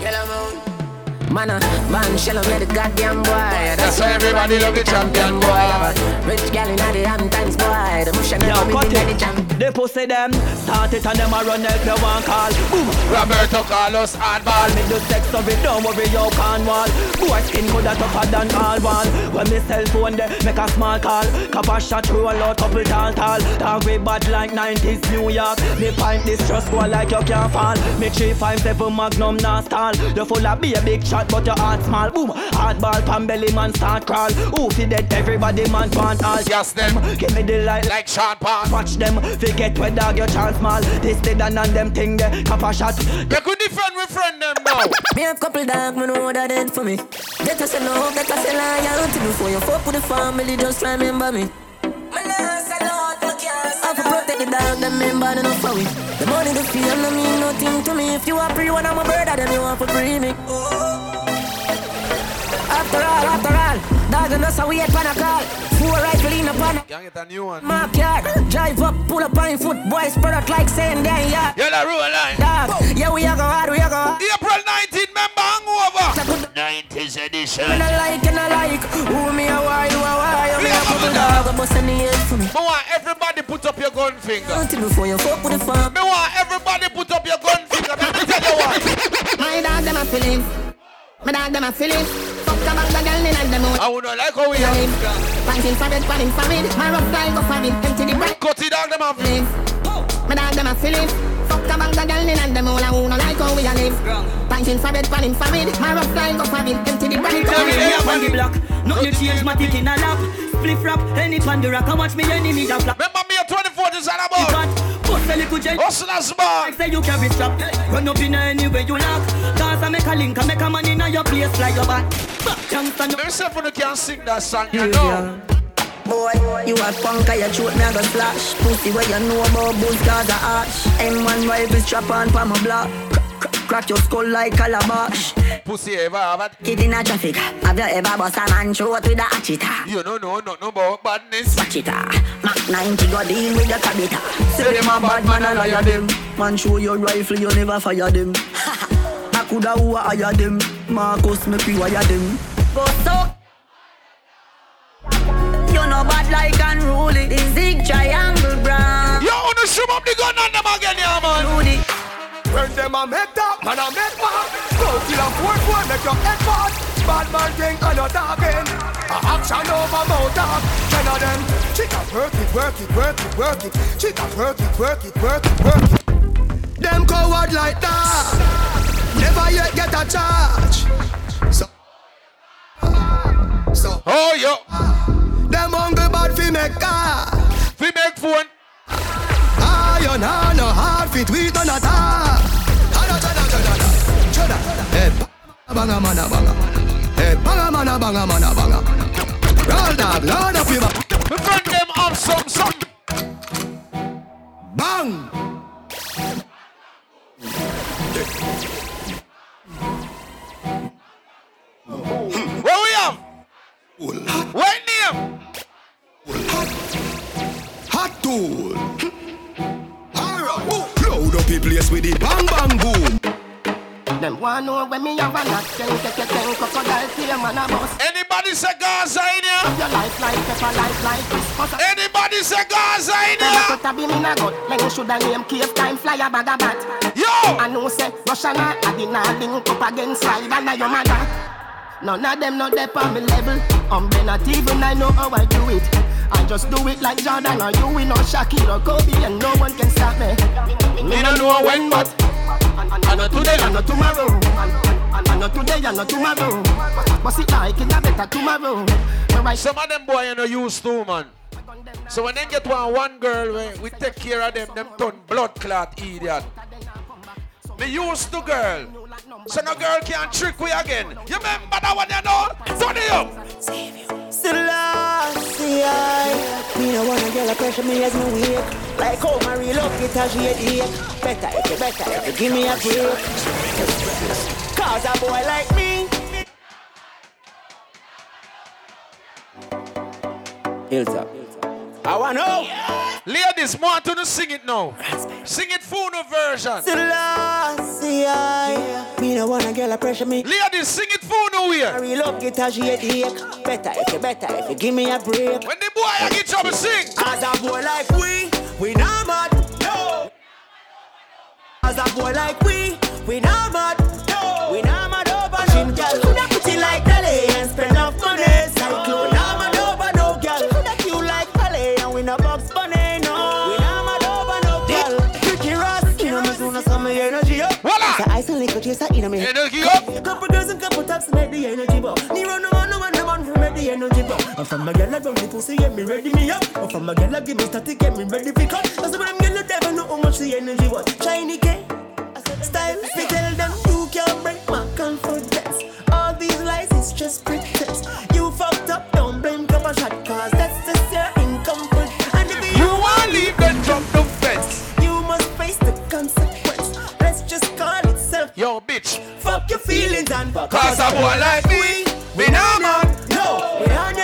Yellow moon. Man, a man, shell me the goddamn boy. That's why everybody love the champion boy. Rich gal inna the Hamptons boy. The bush and Yo, the cut They pussy them, start it and them a run help you one call. Boom. Roberto Carlos hardball. Me do sex of it, don't worry, yo can't wall. Boy skin good a tougher than all wall. When me cell phone they make a small call. Cap a shot through a lot, couple tall tall. Dog way bad like 90s New York. Me pint this just go like you can't fall. Me 357 Magnum not stall. You full of be a big shot but your heart small. Boom, hardball pan belly man start crawl. Fi dead everybody man want all. Yes, them. Give me the light Like Sean Paul. Watch them, forget where dog your chance small. This dead and on them thing they cap a shot. You could defend with friend them now. Me have couple dog, me know that dead for me. Better say no, better say loyalty before you fuck with the family. Just remember me. I for protect the dog, them member no for we. The money, the feel, no mean nothing to me. If you are free, one of my brother, then you want for free me. After all, after all, dog and us a wait for a call. Four rifle in a pan. Can't get a new one. Mark yard, drive up, pull up on foot, boys spread out like saying then yeah. Yellow rule line. Dog, yeah we a go hard, we a go hard. April 19th, member hangover. 90s edition. Me not like, and I like. Who me a why, who a why? Me a couple dog, I bust in the head for me. Me want everybody put up your gun finger. Until before you fuck with the farm. Me want everybody put up your gun finger. Let me tell you what. My dog them a feeling. My dog them a feeling. Fuck a bag girl in and them. I would not like how we have. Panting for bed, panting for bed. My rough guy go for it. Empty the bread. Cut it down, them have. My dog them a feeling. Fuck a bag of girl in and them all. I who no like how we live. Panting for bed, panting for bed. My rough guy go for it. Empty the bread. Tell me they up on the block. Nothing change, my dick in a lap. Spliff rap, any pan the watch me enemy that flap. Remember me at 24th is all about. Bust a little jet. Hustlers bar. Like say you carry strap. Run up in anywhere you knock. Cause I make a link, I make a man in your place, fly your back. Youngster, Let me see if you can sing that song, you know. Boy, you a punk, I shoot me, I go slash. Pussy where you know about booze, cause I arch. M1 rifle strap on for my block. Crack- your skull like calabash. Pussy ever have it? Kid in a traffic. Have you ever bust a man throat with a hatcheta? You don't know nothing about badness. Watch it ah. Mac 90 go deal with the cabita. Say them a bad man and hire them. Man show your rifle, you never fire them. *laughs* I coulda who a hire them. Marcus make we wire them. Go so. You know bad like unruly. The zig triangle brown. You wanna shoot up the gun on them again, yeah, man. Rudy. When them a make that, man a make bad. Go kill a four four, make your head bad. Bad man think I not talking. A action over mouth talk. Ten of them. Chica work it, work it, work it, work it. Chica work it, work it, work it, work it. Them coward like that. Never yet get a charge. So, so. Oh, yo. Them hungry bad fi make car. Fi make phone. Iron hand no hard fit we don't attack. Banga mana banga. Hey, banga mana banga mana banga. Roll dog, load up your back. Me friend them up some some. Bang. Where we have? Where name? Hot. Hot tool. Alright. Load up the place with the bang bang boom want know when me have a knock, ten, take your ten, crocodile tear, man, a bust. Anybody say Gaza in here? Your life like pepper, life like this. Anybody say Gaza in here? put a beam in a gut. Men shoulda name cave time flyer bag a bat. Yo! I know say Russia na I did not link up against slide and I'm your mother. None of them not there on me level. Um, I'm not even I know how I do it. I just do it like Jordan or you, we know Shaquille or Kobe, and no one can stop me. Me no know when, but I know today, I know tomorrow. I know today, I know tomorrow. But see, like in a better tomorrow. Some of them boy you know used to man. So when they get one one girl, we, we take care of them. Them turn blood clot idiot. Me used to girl. So no girl can trick we again. You remember that one you know? Turn it up. Selassie, I Me no wanna get a pressure me as me wake Like how my real love it as she headache Better if you better if you give me a break Cause a boy like me Hilltop. I wanna know Ladies, want to sing it now. Sing it Funo version. Selassie, I Me no wanna get a pressure me. Ladies, sing it Funo here. Real love it as she headache Better if you better if you give me a break. When the boy I get trouble sing. As a boy like we, we not mad No. As a boy like we, we not mad to make the energy bow. Me run no one, no one, no one to make the energy bow. I'm from my girl, I run the pussy, get me ready, me up. I'm from my girl, I give me static, get me ready, pick up. That's when I'm gonna never know how much the energy was. Shiny K, style, we tell them you can't break my confidence. All these lies is just pretense. You fucked up, don't blame couple shot, cause that's just Yo, bitch. Fuck your feelings and fuck Cause a boy like me, we not mad. No, we not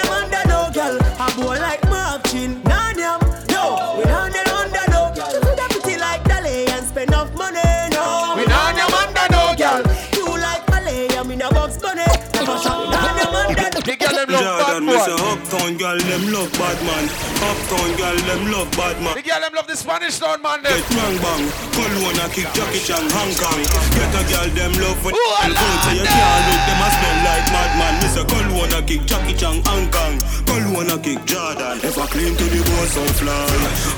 love bad Jordan, say uptown girl them love bad man. Uptown girl them love bad man. The girl them love the Spanish town man them. Get bang bang, Cologne a kick Jackie Chan Hong Kong. Get a girl them love when Ooh, you come say you can't look them a smell like madman. Me say Cologne a kick Jackie Chan Hong Kong. Cologne a kick Jordan. If I clean to the bone so fly.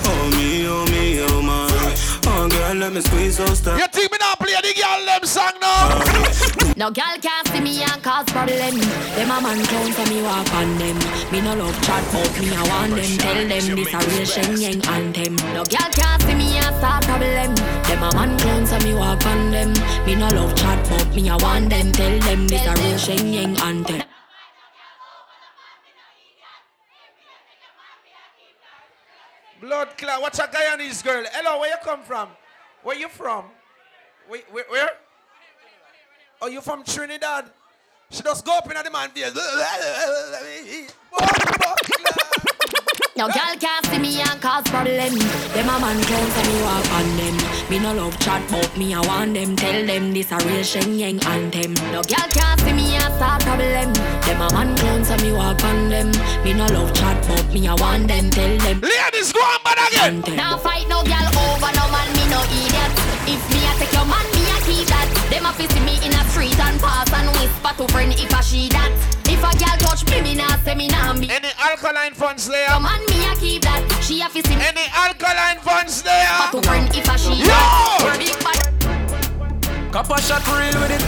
Oh me, oh me, oh man. Oh girl, let me squeeze so style. You think me not play the girl them song now? No girl can't see me and cause problem. Them a man clown for me walk on them. Me no love chat but me I want them. Tell them this a real Shenyang anthem. No girl can't see me and start problem. Them a man clown for me walk on them. Me no love chat but me I want them. Tell them this a real Shenyang anthem. Blood clot. What's a Guyanese girl? Hello, where you come from? Where you from? Where? Where? Where? Oh, you from Trinidad? She just go up in the man face. No girl can't see me and cause problem. Them a man clown for me walk on them. Me no love chat but me I want them. Tell them this a real Shenyang anthem. No girl can't see me and start problem. Them a man clown for me walk on them. Me no love chat but me I want them. Tell them. Ladies, go on bad again. Now fight no girl over no man. Me no idiot. If me I take your man, me a keep that. Them a fi see me in a street and pass and whisper to friend if a she that. If a girl touch me, me nah say me nah be. Any alkaline funds there? Your man, me a keep that. She a fi see me. Any alkaline funds there? But to friend if a she Yo! that. Big bad. Copper shot real with it.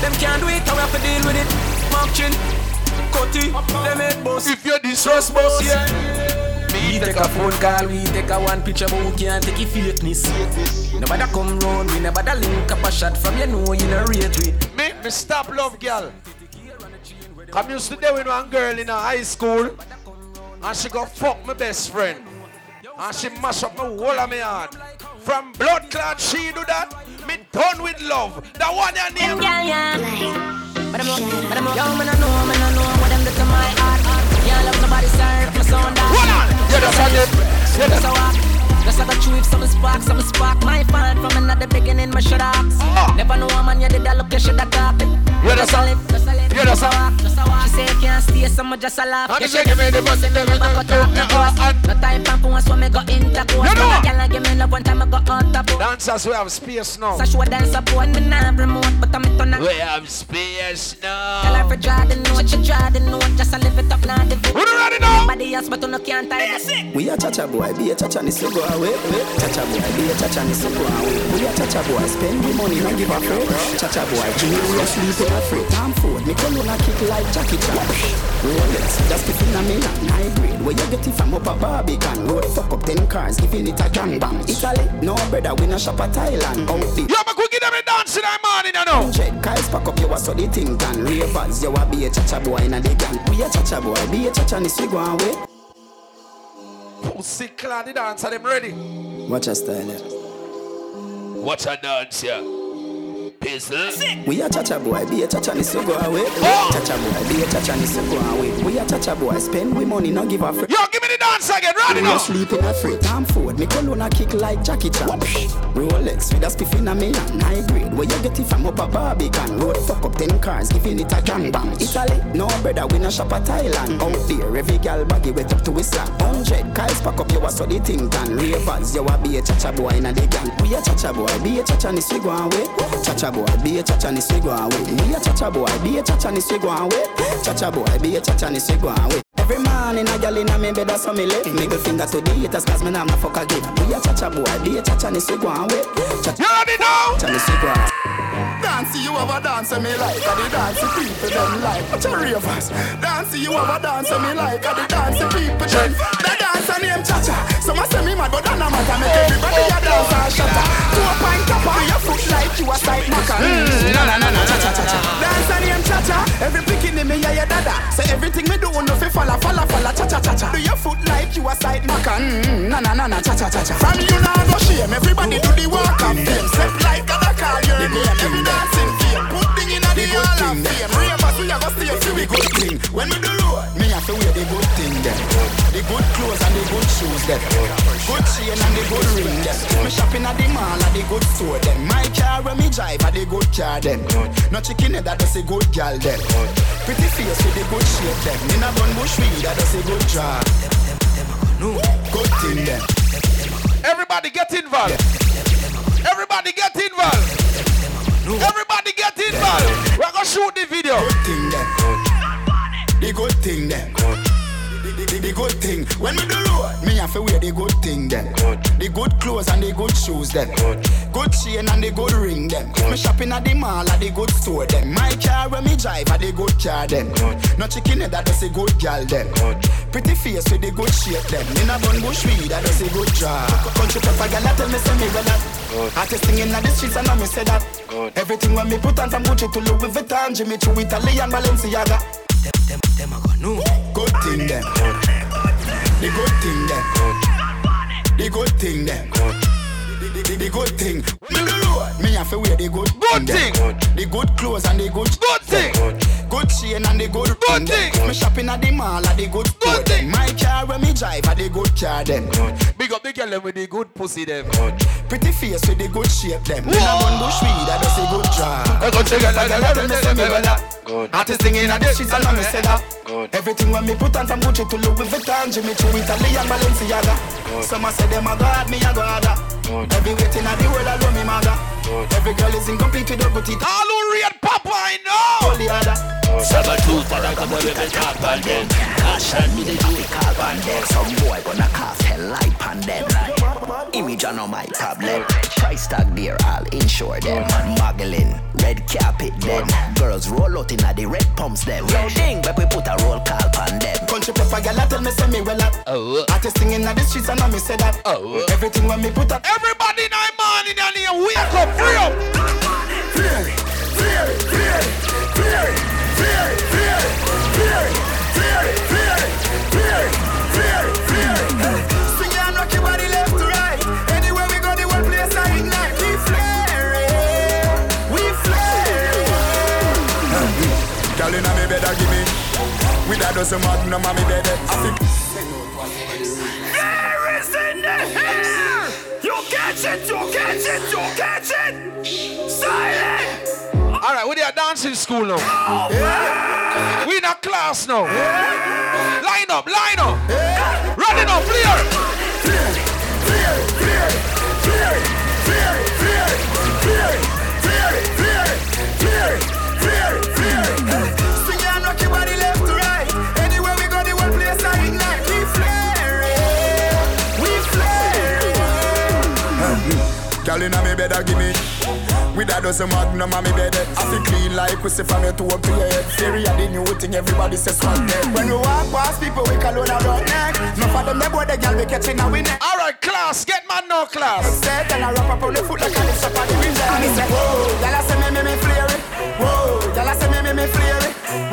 Them can't do it, how we have to deal with it. Mark chin, Cutty, them head boss. If you distrust boss, yeah. We take a phone call, we take a one picture, but we can't take it fakeness. Nobody come round, we never da link up a shot from you know you no rate with. Me, me stop love girl. I'm used to there with one girl in a high school, and she go fuck my best friend, and she mash up my whole of my heart. From blood clot, she do that. Me done with love. That one your name. Yeah, yeah. But I'm but I'm young, man, I know, man, I know what them do to my heart. Yeah, love nobody serve my son down. Hold on. You just on it. You That's just how I. Just like a true if some spark, some spark. My from another beginning, my ask. Ah. Never know a man, you did that look, you should have talked. You just a live, just a live, you just a walk, just a walk. She say you can't stay, so much just a laugh. And she give me the bus, me give me back the- out of course. No time for phone, so me go intercourse. You know. When a girl give me love, one time I go out of post. Dancers, we have space now. So show dance support, me nah remote, but I'm it on a We have space now. Tell her for draw the note, she draw the note, just a live it up now. The Who do ready now? Nobody else, but you no can't tie it. We a cha-cha boy, be a cha-cha ni so go away. Cha-cha boy, be a cha-cha ni so go away. We a cha-cha boy, spend the money, no give a frick. Cha-cha boy, junior, we a sleep in a free. Time food, me call on a kick like Jackie Chan. Rolex, just the million, high grade. Where you get it from up a Barbican. Road fuck up ten cars, giving it a gang bang. Italy, no brother, we no shop at Thailand. Out the Yeah, but quick, give them a dance in the morning, you know. Check, guys, pack up, you a so the thing done. Ravers, you a be a cha-cha boy in a the gang. We a cha-cha boy, be a cha-cha ni so go away. Pussy clad the dancer, them ready. Watch a style, yeah. Watch a dance, yeah. Pistol. We a cha-cha boy, be a cha-cha ni go away. Oh. Cha-cha boy, be a cha-cha ni go away. We a cha-cha boy, spend we money, no give a frick. Yo, give me the dance again, ready We now. no sleep in a free time food. Me cologne a kick like Jackie Chan. Rolex with a spiff in a million. High grade, where you get it from up a Barbican. Road fuck up ten cars, giving it a gang bang. Italy, no brother, we no shop at Thailand. Out there, every gal baggy wet up to his slam. Hundred guys pack up, you a so the thing done. Ravers, you a be a cha-cha boy in a the gang. We a cha-cha boy, be a cha-cha ni swig one way. Cha-cha boy, be a cha-cha ni swig one way. Me a cha-cha boy, be a cha-cha ni swig one way. Cha-cha boy, be a cha-cha ni swig one way. Every morning a gal inna me bed a so me live Middle finger to the haters cause me nah ma fuck a give Be a cha-cha boy, be a cha-cha ni swig one way Cha-cha You ready now? cha ni swig one Dance you have a dance me like a the dance people them like. Watch a ravers. Dance you have a dance me like a the dance people them. The dance name cha-cha. Some a say me mad but that no matter. Make everybody a dance and shatter Two a pint top on your foot like you a sight maca Mm, Na na na na cha cha cha cha Dance name cha-cha. Every picking me yeah yeah dada. Say everything me do no fi falla falla falla cha cha cha cha Do your foot like you a sight maca Mm, Na na na na cha cha cha cha From you now go shame. Everybody do the walk of fame Step like a call your name Every dancing fame Put thing in a the hall of fame. Ravers we a go stay for we good thing. When we do road Me have to wear the good thing then. The good clothes and the good shoes then. Good chain and the good ring then. Me shopping at the mall at the good store then. My car when me drive at the good car then. No chicken head that does a good gal then. Pretty face with the good shape then. In a bun bush weed that does a good job. Good thing then. Everybody get involved. Everybody get involved. Everybody get in, involved. We're gonna shoot the video. Good thing then The good thing then the, the, the good thing. When we do road Me have to wear the good thing then The good clothes and the good shoes then Good. Chain and the good ring then Me shopping at the mall at the good store then My car when me drive at the good car then No chicken head that does a good gal then Good. Pretty face with the good shape then In a bun bush weed that does a good job. Country pepper gal that tell me say me well that. Hottest thing in the streets and I me say that. Good. Everything when me put on from Gucci to Louis Vuitton Jimmy Choo Italy and Balenciaga Good thing go The good thing then. The good thing then. The, good the, the, the good thing. Me the road. Me have to wear the good Good thing. The good clothes and the good Good thing. Good chain and the good Good thing. Me shopping at the mall at the good Good thing. My car when me drive at the good car then. Big up the girl with the good pussy them. Pretty face with the good shape them. Me a one bush weed that does a good job. I go check it like Girl, that. tell me say me well that. Hottest thing in the streets and I me say that. Everything when me put on from Gucci to Louis Vuitton, Jimmy Choo, Italy and Balenciaga. Some a say them a god, me a go harder. Every waiting at the world alone me maga. Every girl is incomplete with a good teeth. All who read Papa, I know. All the other. Sabatooth, but I come with a top on them. Caution me, they do it call on them. Some boy gonna cast hell light on them. Image on my tablet. Price tag there, I'll insure them. Muggling, red carpet them. Girls roll out in the red pumps them. Yo, ding, but we put a roll call on them. Country pepper girl, tell me say me well that. Oh. Hottest thing in the streets and I me say that. Oh. Everything when me put up. Everybody in the morning and here, wake up, free up. It, fear it, With a dozen magnum on me bed, I think. There is in the house. catch it, you catch it, you catch it. Silent. All right, we are dancing school now. Oh, We in a class now. Line up, line up. Running up, clear. Girl inna me bed, a give me. With a dozen magnum on me bed, eh. I feel clean like pussy from your toe to your head. Theory of the new thing, everybody says dead. When we walk past people, we call on our neck. No for them, they boy the girl we catching a winner. All right, class, get my no class. Set and I wrap up on the foot like I lift up on the window. And he say, Whoa, y'all say me me me flare Whoa, y'all say me me me flare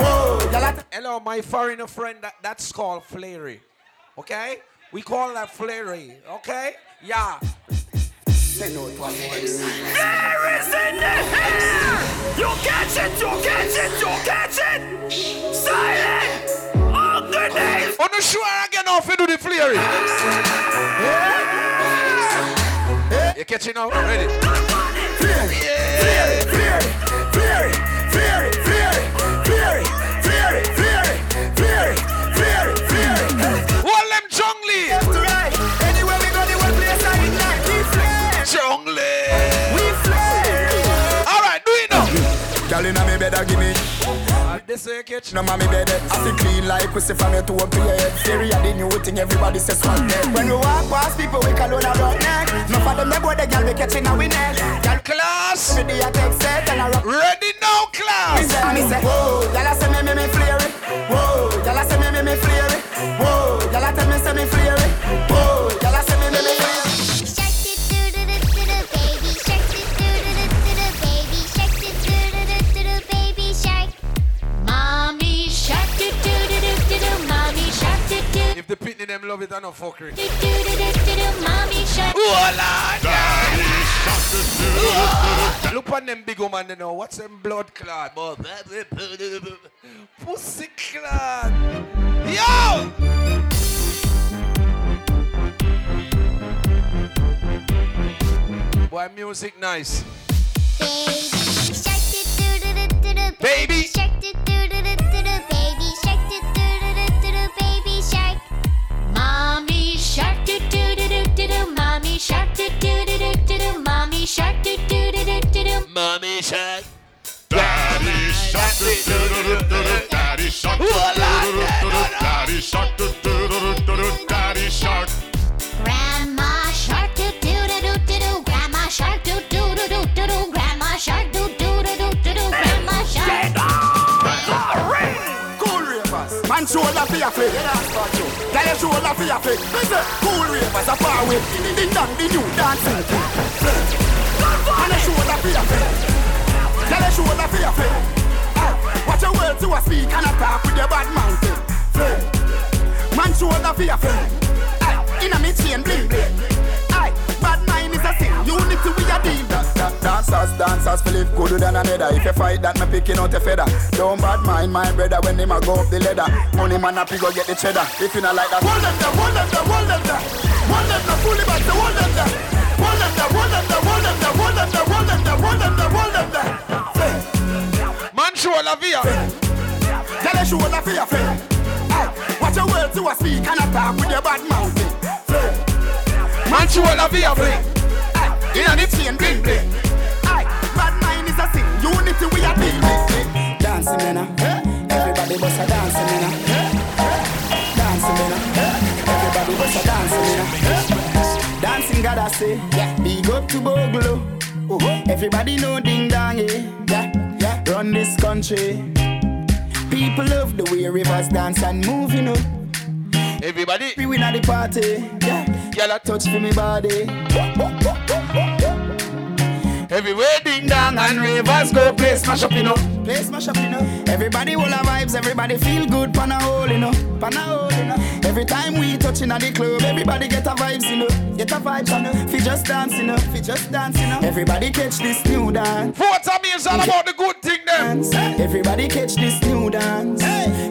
Whoa, y'all. Hello, my foreigner friend. That, that's called flary. Okay? We call that flary. Okay? Yeah. Say no to one more. There is in the air. You catch it, you catch it, you catch it. Silent. Underneath. On the sure again off you do the flary. You catching now? Ready? Hold them jungly. Anywhere flare. Jungly. We flare. All right, do it now. Girl inna me bed, give me. This way you catch. No mommy bed, I feel clean like pussy from your toe to your head. Theory of the new thing, everybody says swag dead. When we walk past people, we call on our neck. No for them, they boy the girl we catching a winner. Girl Class. Ready, I take set and I rock. Ready now, Me class. say, me say, whoa, y'all a say me me me flare it. Whoa, y'all a say me me me flare it. Whoa, y'all a tell me say me flare it. Whoa, do If the pitney them love it, I no fuckery. mommy Look on them big woman, you know. What's them blood clot? Pussy clot. Yo! Boy, music nice. Baby. baby mommy shark do do do do do do mommy shark do do do do do do mommy shark do do do do do do Mommy shark. Daddy shark, do do do do do do. Daddy shark, do do do do do. Daddy shark, do do do do do. Shoulder for your flick. Tell your shoulder for your flick. Say, cool ravers are far away. Ding dong, the new dancing. Man a shoulder for your flick. Tell your shoulder for your flick. Watch your words to a speak and a talk with your bad mouth. Man shoulder for your flick. Aye, Inna me chain bling bling. Bad mind is a sin. Unity we a deal. Dancers, dancers, feel live good than another. If you fight that, me picking out a feather. Don't bad mind my brother when him a go up the ladder. Money man up, he go get the cheddar. If you not like that, hold them there, hold them there, hold them there. Hold them there, fully back, hold them there. Hold them there, hold them there, hold them there, hold them there, hold them there, hold them there, hold them there. Man, show la via. Tell show la for your friend. Watch your words to a speak and a talk with your bad mouth. Man, show la via. Inna the chain bling bling. Unity we a deal with. Dancing man, ah. everybody bust a dancing ah. Dancing man, ah. everybody bust a dancing ah. Dancing God I say. Big up to Bogle. Everybody know ding dong, yeah, yeah. Run this country. People love the way Ravers dance and move, you know. Everybody, we win at the party. Yeah, Girl, touch for me body. Everywhere ding dong and Ravers go play smash up, you know. Play smash up, you know. Everybody will have vibes, everybody feel good, pan a hole, you know. Pan a hole, you know. Every time we touch in at the club, everybody get a vibes, you know. Get a vibes, you know. Fi just dance, you know. Fi just dance, you know. Everybody catch this new dance. What I mean is all about the good thing them. Everybody catch this new dance.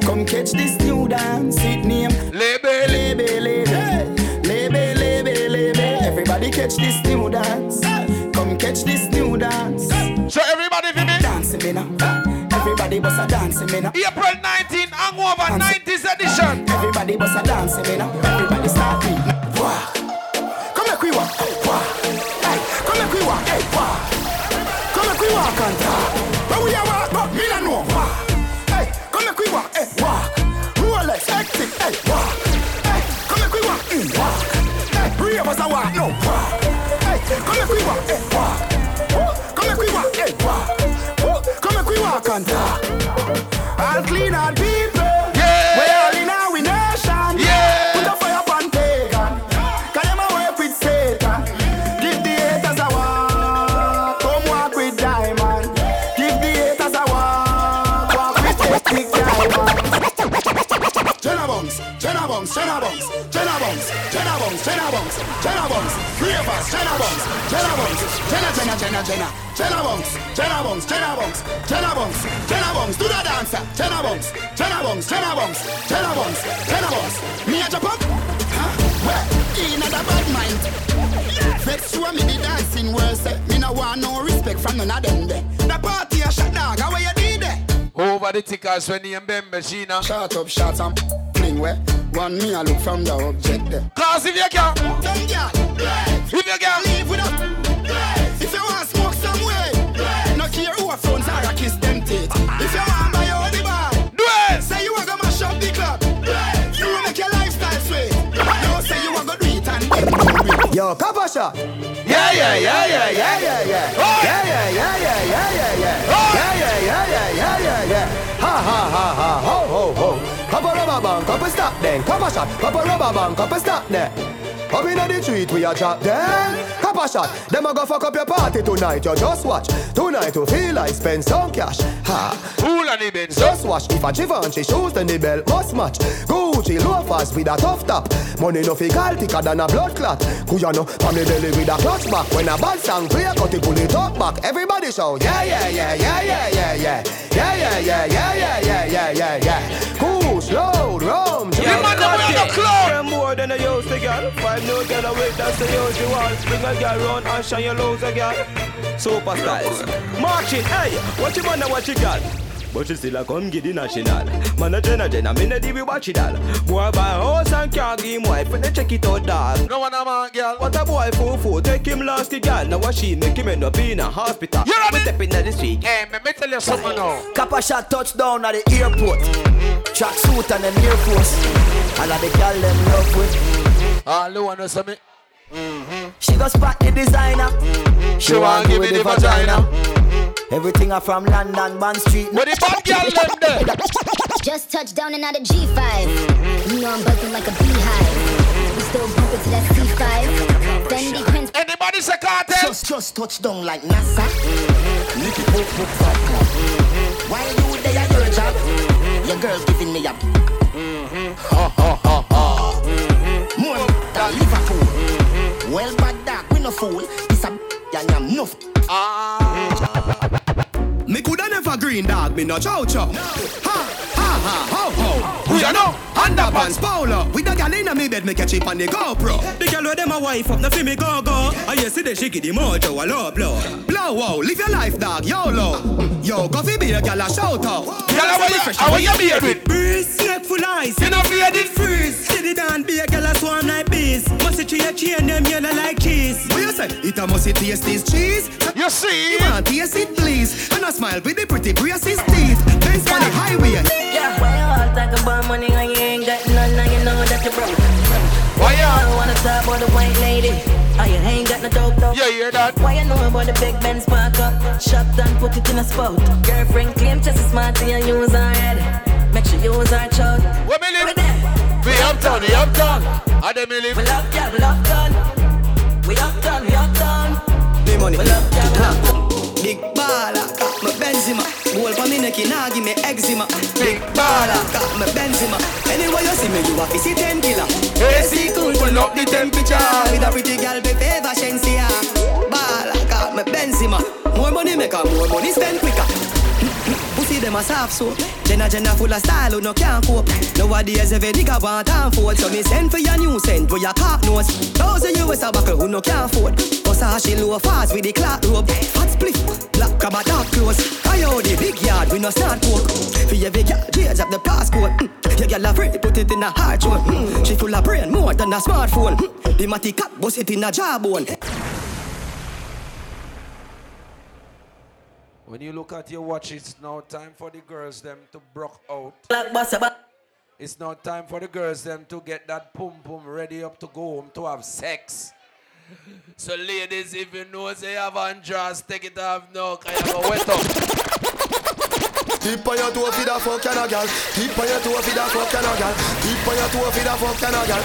Come catch this new dance. It name Label. Label, label. Label, label, label. Everybody catch catch this new dance. Catch this new dance. So everybody for me. Dancing me now. Everybody bust a dancing me now. April 19, Hangover 90s edition. Everybody bust a dancing me now. Everybody start beat. Walk. Come make we walk. Walk. Hey, come make we walk. Hey, walk. Come make we walk and talk. But we are All and people. Yeah. We all in our nation. Yeah. Put a fire upon pagan. Cause them a work with Satan. Give the haters a walk. Come walk with diamond. Give the haters a walk. Walk with ethnic diamond. Jenna Bungs, Jenna Bungs, Jenna Bungs, Jenna Bungs, Jenna Bungs, Jenna Bungs, Jenna bunks, ten a bunks, ten a bunks, ten a ten a ten a ten a ten a bunks, do that dancer, ten a bunks, ten a bunks, ten a bunks, ten. Me a jump up, huh? Well, in a bad mind. Vex sure me be dancing worse. Me no want no respect from none of them. The party a shut down. How you did it? Over the tickers when the members, Gina. Shut up, shut up fling where. One me I look from the object there. Cause if you can, Them girl, if you can, leave with us. If you want smoke some way, no care who a phones or a kiss them teeth. If you want buy your only bar, do it. say you want to mash up the club. You will make your lifestyle sweet. No say you want to do it and bend down with. Yo, Kappa shot. Yeah, yeah, yeah, yeah, yeah, yeah, yeah. Yeah, yeah, yeah, yeah, yeah, yeah, yeah. Yeah, yeah, yeah, yeah, yeah, yeah, yeah. Ha ha ha ha ho then. Kappa shot. Couple rubber band, couple stop there. Up inna the street we a drop them Kappa shot Them a go fuck up your party tonight You just watch Tonight you feel like spend some cash Ha Cool and even Just watch If a Givenchy shoes then the belt must match Gucci loafers with a tough top Money no fi call thicker than a blood clot Kuya no Pa me belly with a clutch back When a bad song play Cut it pull it up back Everybody shout Yeah yeah yeah yeah yeah yeah yeah Yeah yeah yeah yeah yeah yeah yeah yeah yeah Cool slow Yeah, man, them on the club. Them more than a used to girl. Five new girl away, that's the usual. Bring a girl round and shine your lows a girl. Super styles. Marching, hey, what you man and what you got? But you still a come get the national Man a jenna jenna, me no deal with watch it all Boy buy a house and can't give him wife And they check it out dog No one a man girl What a boy fool fool, take him last the girl Now what she make him end up in a hospital You ready? We step inna the street Hey, me, me tell you something now. Kappa shot touchdown at the airport. Mm-hmm. Track suit and them Air Force. All of the girl them love with. All the one know me. Mm-hmm. She go spot the designer. Mm-hmm. She want give me the vagina. Everything are from London, Bond Street. Where the bad girl them there? Just touched down and out of G5. You know I'm buzzing like a beehive. We still bumping to that C5. Fendi prints. Anybody say cartel? Just, just touch down like NASA. Lick it up, up, fat clap. Why you there, your girl job? Your girl's giving me a. Ha ha ha ha. More than Liverpool. Well, bad dog, we no fool. It's a and I'm enough. Me coulda never green dog, me no chow chow. Ha ha ho ho. Who ya know? Underpants Paolo. With the gal inna me bed, me catch it on the GoPro. The girl where them a wife up, no fi me go go ah, I yesterday she give the mojo a low blow Blow wow, live your life, dog, YOLO. Yo, go fi be a gal a shout out. Girl, how you- how you beard with? Breeze, neck full ice You know beard it? freeze Steady down, be a girl a swarm like bees Must it tree a chain, them yellow like cheese What you say? It a must taste this cheese. You see? You want taste it, please. And I smile with the pretty braces teeth. Benz on the highway. Yeah, why you all talk about money when you ain't got none and you know that you broke? Why you? I don't wanna talk about the white lady. Oh, you ain't got no dope though. Yeah, you hear that? Why you know about the big Benz park up? Shop down, put it in a spot. Girlfriend claim just as smart and use her head. Make sure you use her child. Where me live? We there. We uptown, we uptown. I dem me live. We love girl, we love gun. We uptown, we uptown. The money. We love girl, we love gun. Big baller, got me Benzema. Goal for me neck, nah give me eczema. Big baller, got me Benzema. Anyway you see me, you a fi see ten killer. AC cool, pull up the temperature. With a pretty girl, be favor Shenseea. Baller, got me Benzema. More money make her, more money spend quicker. Pussy them a soft soap. Jenna Jenna full of style who no can't cope. Nowadays every nigga want and fold. So me send for your new scent where your cock nose. Thousand US a buckle who no can't afford. Bust a she low fast with the clock rope. Fat split, black crab a dark close. I hold the big yard we no start coke. For your big yard, change up the passcode. Mm. Your girl afraid, put it in a heart zone. Mm. She full of brain more than a smartphone. Mm. The matty cat bust it in a jawbone. When you look at your watch, it's now time for the girls them to broke out. It's now time for the girls them to get that pum pum ready up to go home to have sex. So ladies, if you know say have undress, take it off now, cause you go wet up. Tip on your toe for the fuck and a gal. Tip on your toe for the fuck and a gal. Tip on your toe for the fuck and a gal.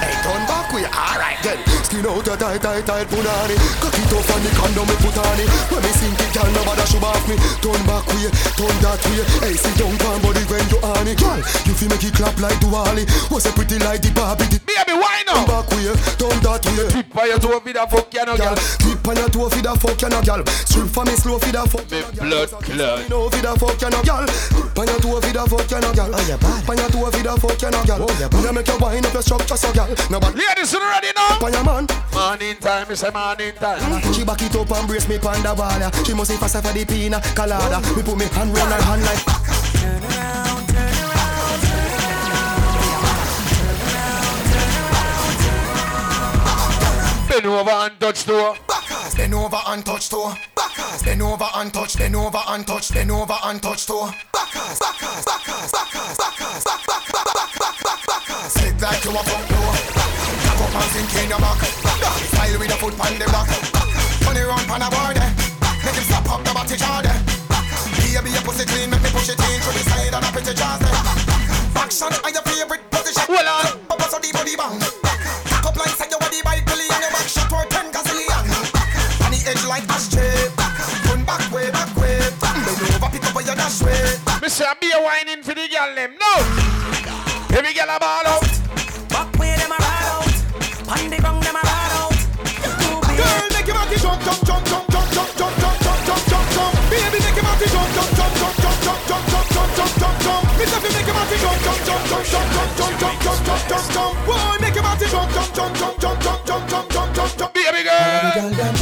Hey, turn back way. Alright then. Skin out your tight, tight, tight punani. Cock it off and the condom me put on it. When me sink it, gal, nobody should off me. Turn back way, turn that way. Hey, sit down, calm body when you on it. Gal, you feel make it clap like Duali. Was a pretty like the Barbie. Baby, why not? Turn back way, turn that way. Tip on your toe for the fuck and a gal. Tip on your toe for the fuck and a gal. Strip for me slow for the fuck. Me blood clot. You know for the fuck and a gal. Pan your toe for the fuck and a gal. Oh, you bad. Pan your toe for the fuck and a gal. Oh, you bad. Me make you wind up your structure so gal. Now, but Ladies, you ready now? Pan your man. Morning time, it's a morning time. She back it up and brace me pon the wall. She must be faster for the pina colada. Me put me hand round her hand like. Bend over and touch door. Backers, bend over and touch toe. Backers, bend over and touch, bend over and touch, bend over and touch toe. Backers, backers, backers, backers, backers, back, back, back, back, back, back, backers. Sit like you a front door. Cock up and sink in your back. Style with a foot on the back. Turn it round pan a board eh. Make him stop up the body jar. Baby, your pussy clean, make me push it in through the side and up into jars there. Action are your favorite position. Hold on. Bubble so the body bang. Like ashtray. Turn back way, back way. Bend over, pick up where you dash way. Mr. Be a whining for the girl them. No. Every girl a ball out. Back way them a ride out. On the ground them a ride out. Girl, make your body jump, jump, jump, jump, jump, jump, jump, jump, jump, jump, jump, jump. Baby, make your body jump, jump, jump, jump, jump, jump, jump, jump, jump, jump, jump, jump. Miss Effie, make your body jump, jump, jump, jump, jump, jump, jump, jump, jump, jump, jump, jump. Boy, make your body jump, jump, jump, jump, jump, jump, jump, jump, jump, jump, jump. Baby girl.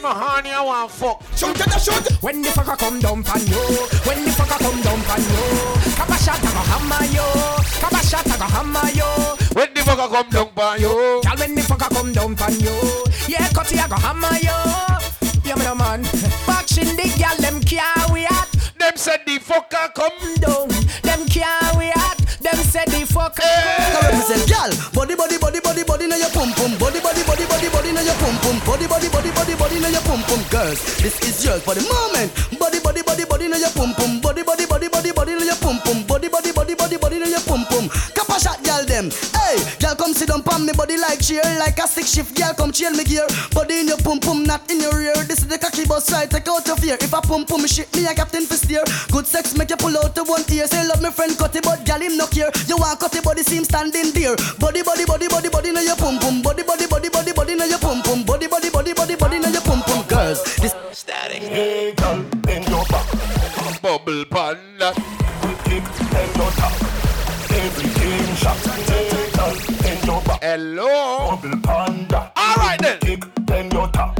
Them a horny, I want fuck. Shoot to the shoot. When the fucker come down pan you, when the fucker come down pan you, Kappa shot a go hammer you, Kappa shot a go hammer you. When the fucker come down by you. Girl, when the fucker come down pan you, yeah, cutty a go hammer you. Yeah, me no man. Boxing the girl, them carry at. Them said the fucker come down. Them carry at. Them said the fucker. I represent gal. Girls, this is yours for the moment. Body, body, body, body, now your pum pum. Body, body, body, body, body, now your pum pum. Body, body, body, body, body, now your pum pum. Kappa shot gal them. Hey, gal come sit down pon me body like chair, like a six shift. Gal come chill me gear. Body in your pum pum, not in your ear. This is the cocky bus ride. Take out your fear. If I pum pum shit, me a captain for steer. Good sex make you pull out the one ear. Say love me friend cutty, but gal him no care. You want cutty body seem standing there. Body, body, body, body, body, now your pum pum. Body, body, body, body, body, now your pum pum. Pum pum. Girls, this static. Hey, girl, bend your back. Bubble panda. Kick, bend your top. Everything shot. Hey, girl, bend your back. Hello. Bubble panda. All right then. Kick, bend your top.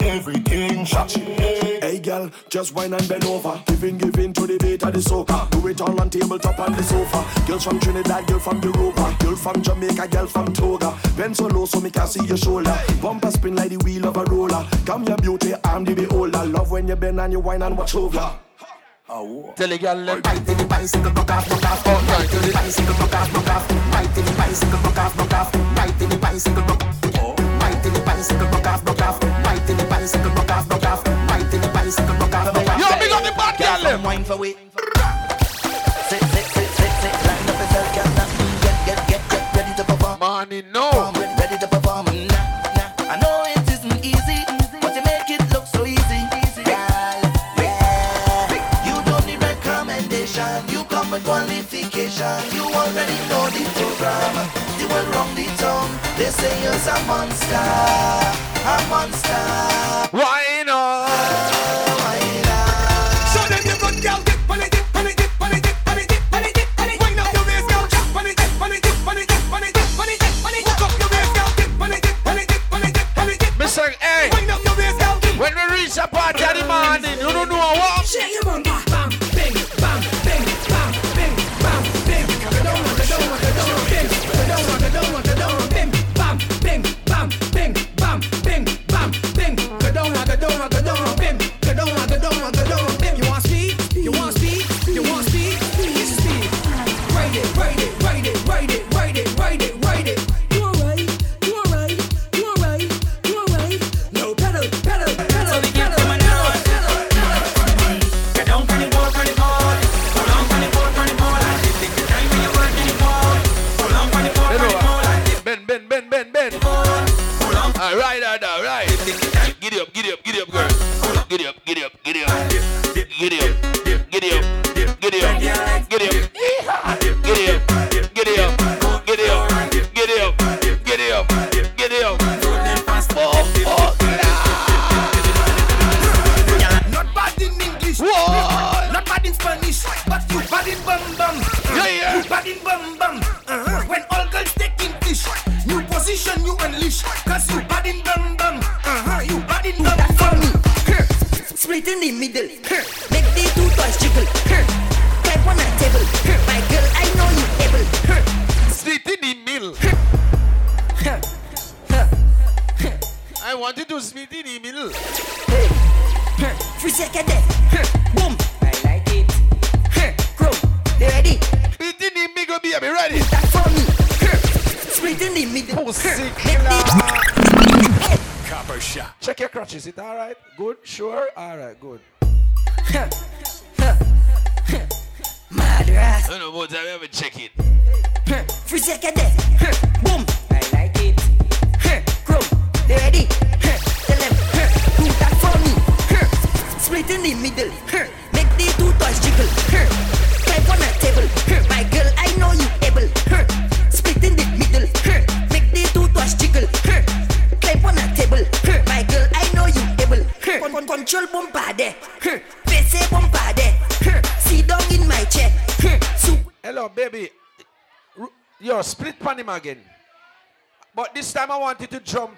Everything shot. Hey girl, just wine and bend over. Giving, giving to the beat of the soca. Do it all on tabletop on the sofa. Girls from Trinidad, girl from Europa. Girl from Jamaica, girl from Toga. Bend so low so me can see your shoulder. Bumper spin like the wheel of a roller. Come your beauty, I'm the beholder. Love when you bend and you wine and watch over. Ah, tell the girl them. Right to the bicycle, broke off, broke off. Oh, right to the bicycle, broke off, broke off. Right to the bicycle, broke off, broke off. Right to the bicycle, broke off. Right to the bicycle, broke off, broke off. Right to the bicycle, broke off, broke off. Right to the bicycle, broke off, broke off them. Wine for we. Sit, sit, sit, sit, sit. Line up yourself, girl. Get, get, get, get ready to perform. Money, no. Ready to perform. Nah, nah. I know it isn't easy, but you make it look so easy. Yeah. You don't need recommendation. You come with qualification. You already know the program. You wrong the. They say you're a monster, a monster.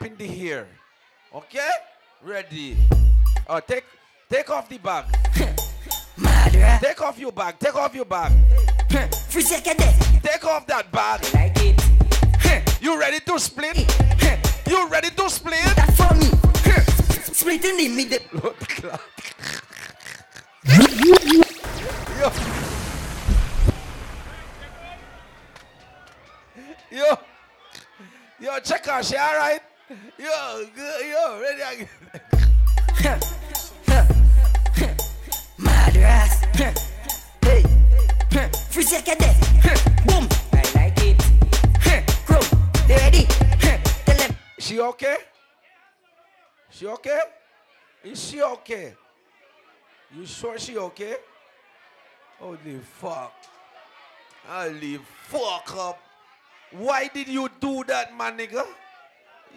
in the hair. Okay? Ready. Oh, take take off the bag. *laughs* Take off your bag. Take off your bag. *laughs* Take off that okay? You sure she okay? Holy fuck. Holy fuck up. Why did you do that, my nigga?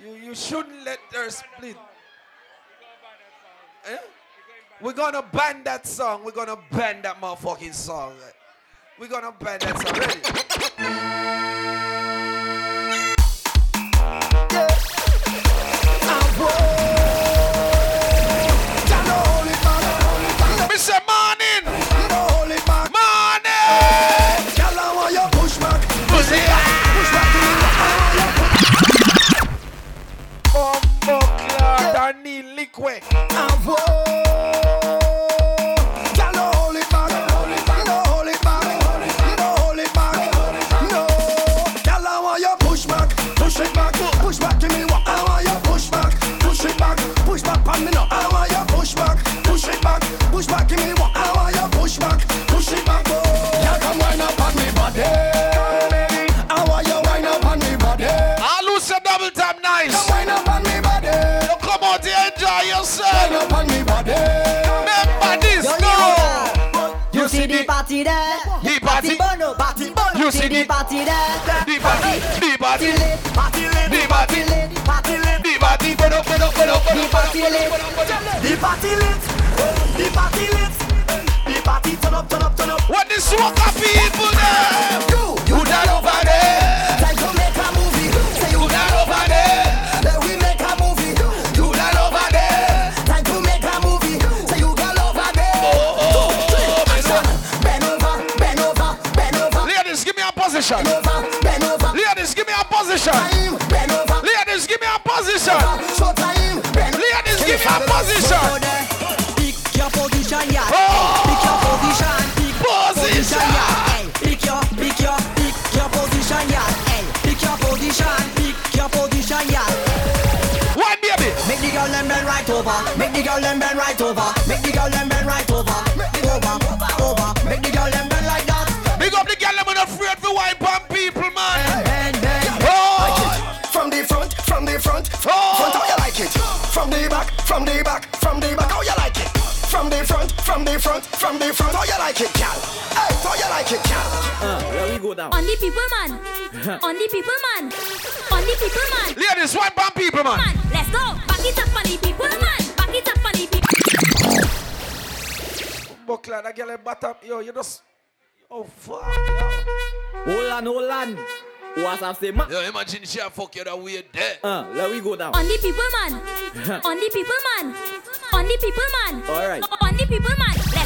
You, you shouldn't let her split. Eh? We're gonna ban that song. We're gonna ban that motherfucking song. We're gonna ban that song. Ready? liquid. And whoa. The party there. the party, the party, lit, party the party, lit, party the party. Burn up, burn up, burn up, the up, party lit, burn up, burn up. the party lit, the party lit, the party turn up, turn up, turn up. What the swagger people there? You that over position. Pick your position, yeah. Pick your position, pick Position. yeah. Pick your, pick your, pick your position, yeah. Pick your position, pick your position, yeah. One baby. Make the girl them bend right over. Make the girl them bend right over. Make the girl them bend right front, from front how you like it, gal? Hey, how you like it, gal? Where we go down? On the people man. *laughs* On the people man. On the people man. ladies, wipe on people, man. Man, let's go. Back it up on the people man. Back it up on the people. Buckler, that girl at bottom, yo, you just, oh fuck, Hold on, hold on. What's up, say, man? yo. Yo, imagine she a fuck you that way there. Uh, let we go down. On the people man. *laughs* On the people man. On the people man. Alright. On the people man. Let's go. Back it up on the people man.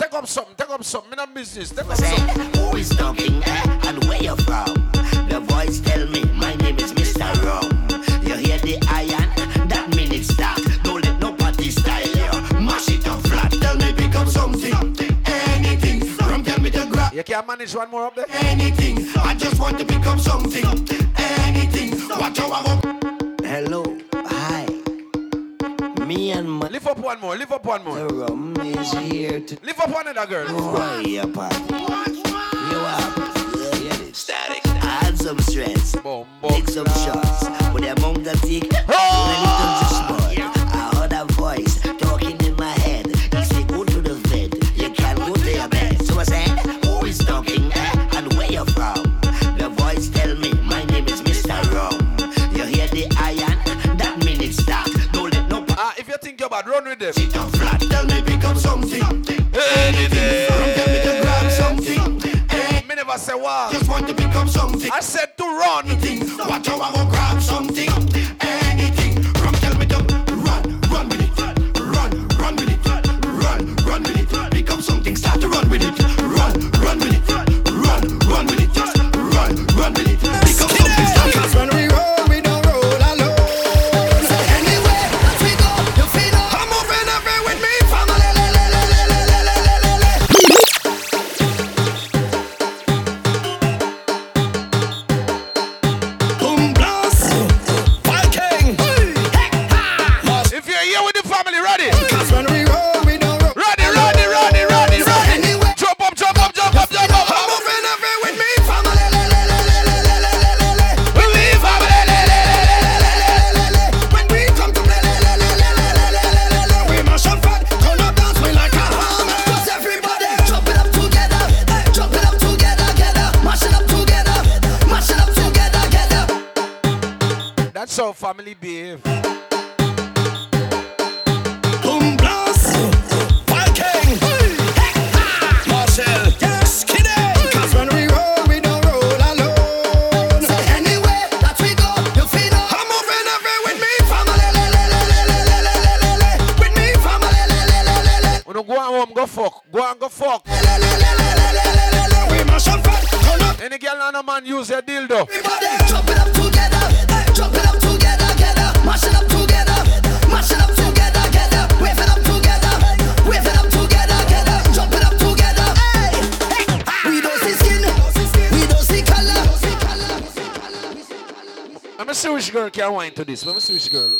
take up something, take up something. In a business, take up say, something. who is talking eh? and where you from? The voice tell me, my name is Mr. Rum. You hear the iron? That mean it's start. Don't let no party style you. Mash it up flat. Tell me pick up something. Anything. Rum tell me to grab You can't manage one more up there? anything. I just want to pick up something. Anything. Watch how I go. Hello. Hi. Me and my Lift up one more, lift up one more. rum is here to Lift up one other girl. Why a party? You up? Static. I had some strengths. Boom, Take some shots. But the among the tick, when it comes to sport, I heard a voice bad, run with them. sit down flat. Tell me become something. Anything. Tell me to grab something. Eh, Me never say what. Just want to become something. I said to run. Anything. Watch how I go grab disso. Vamos se mexicano.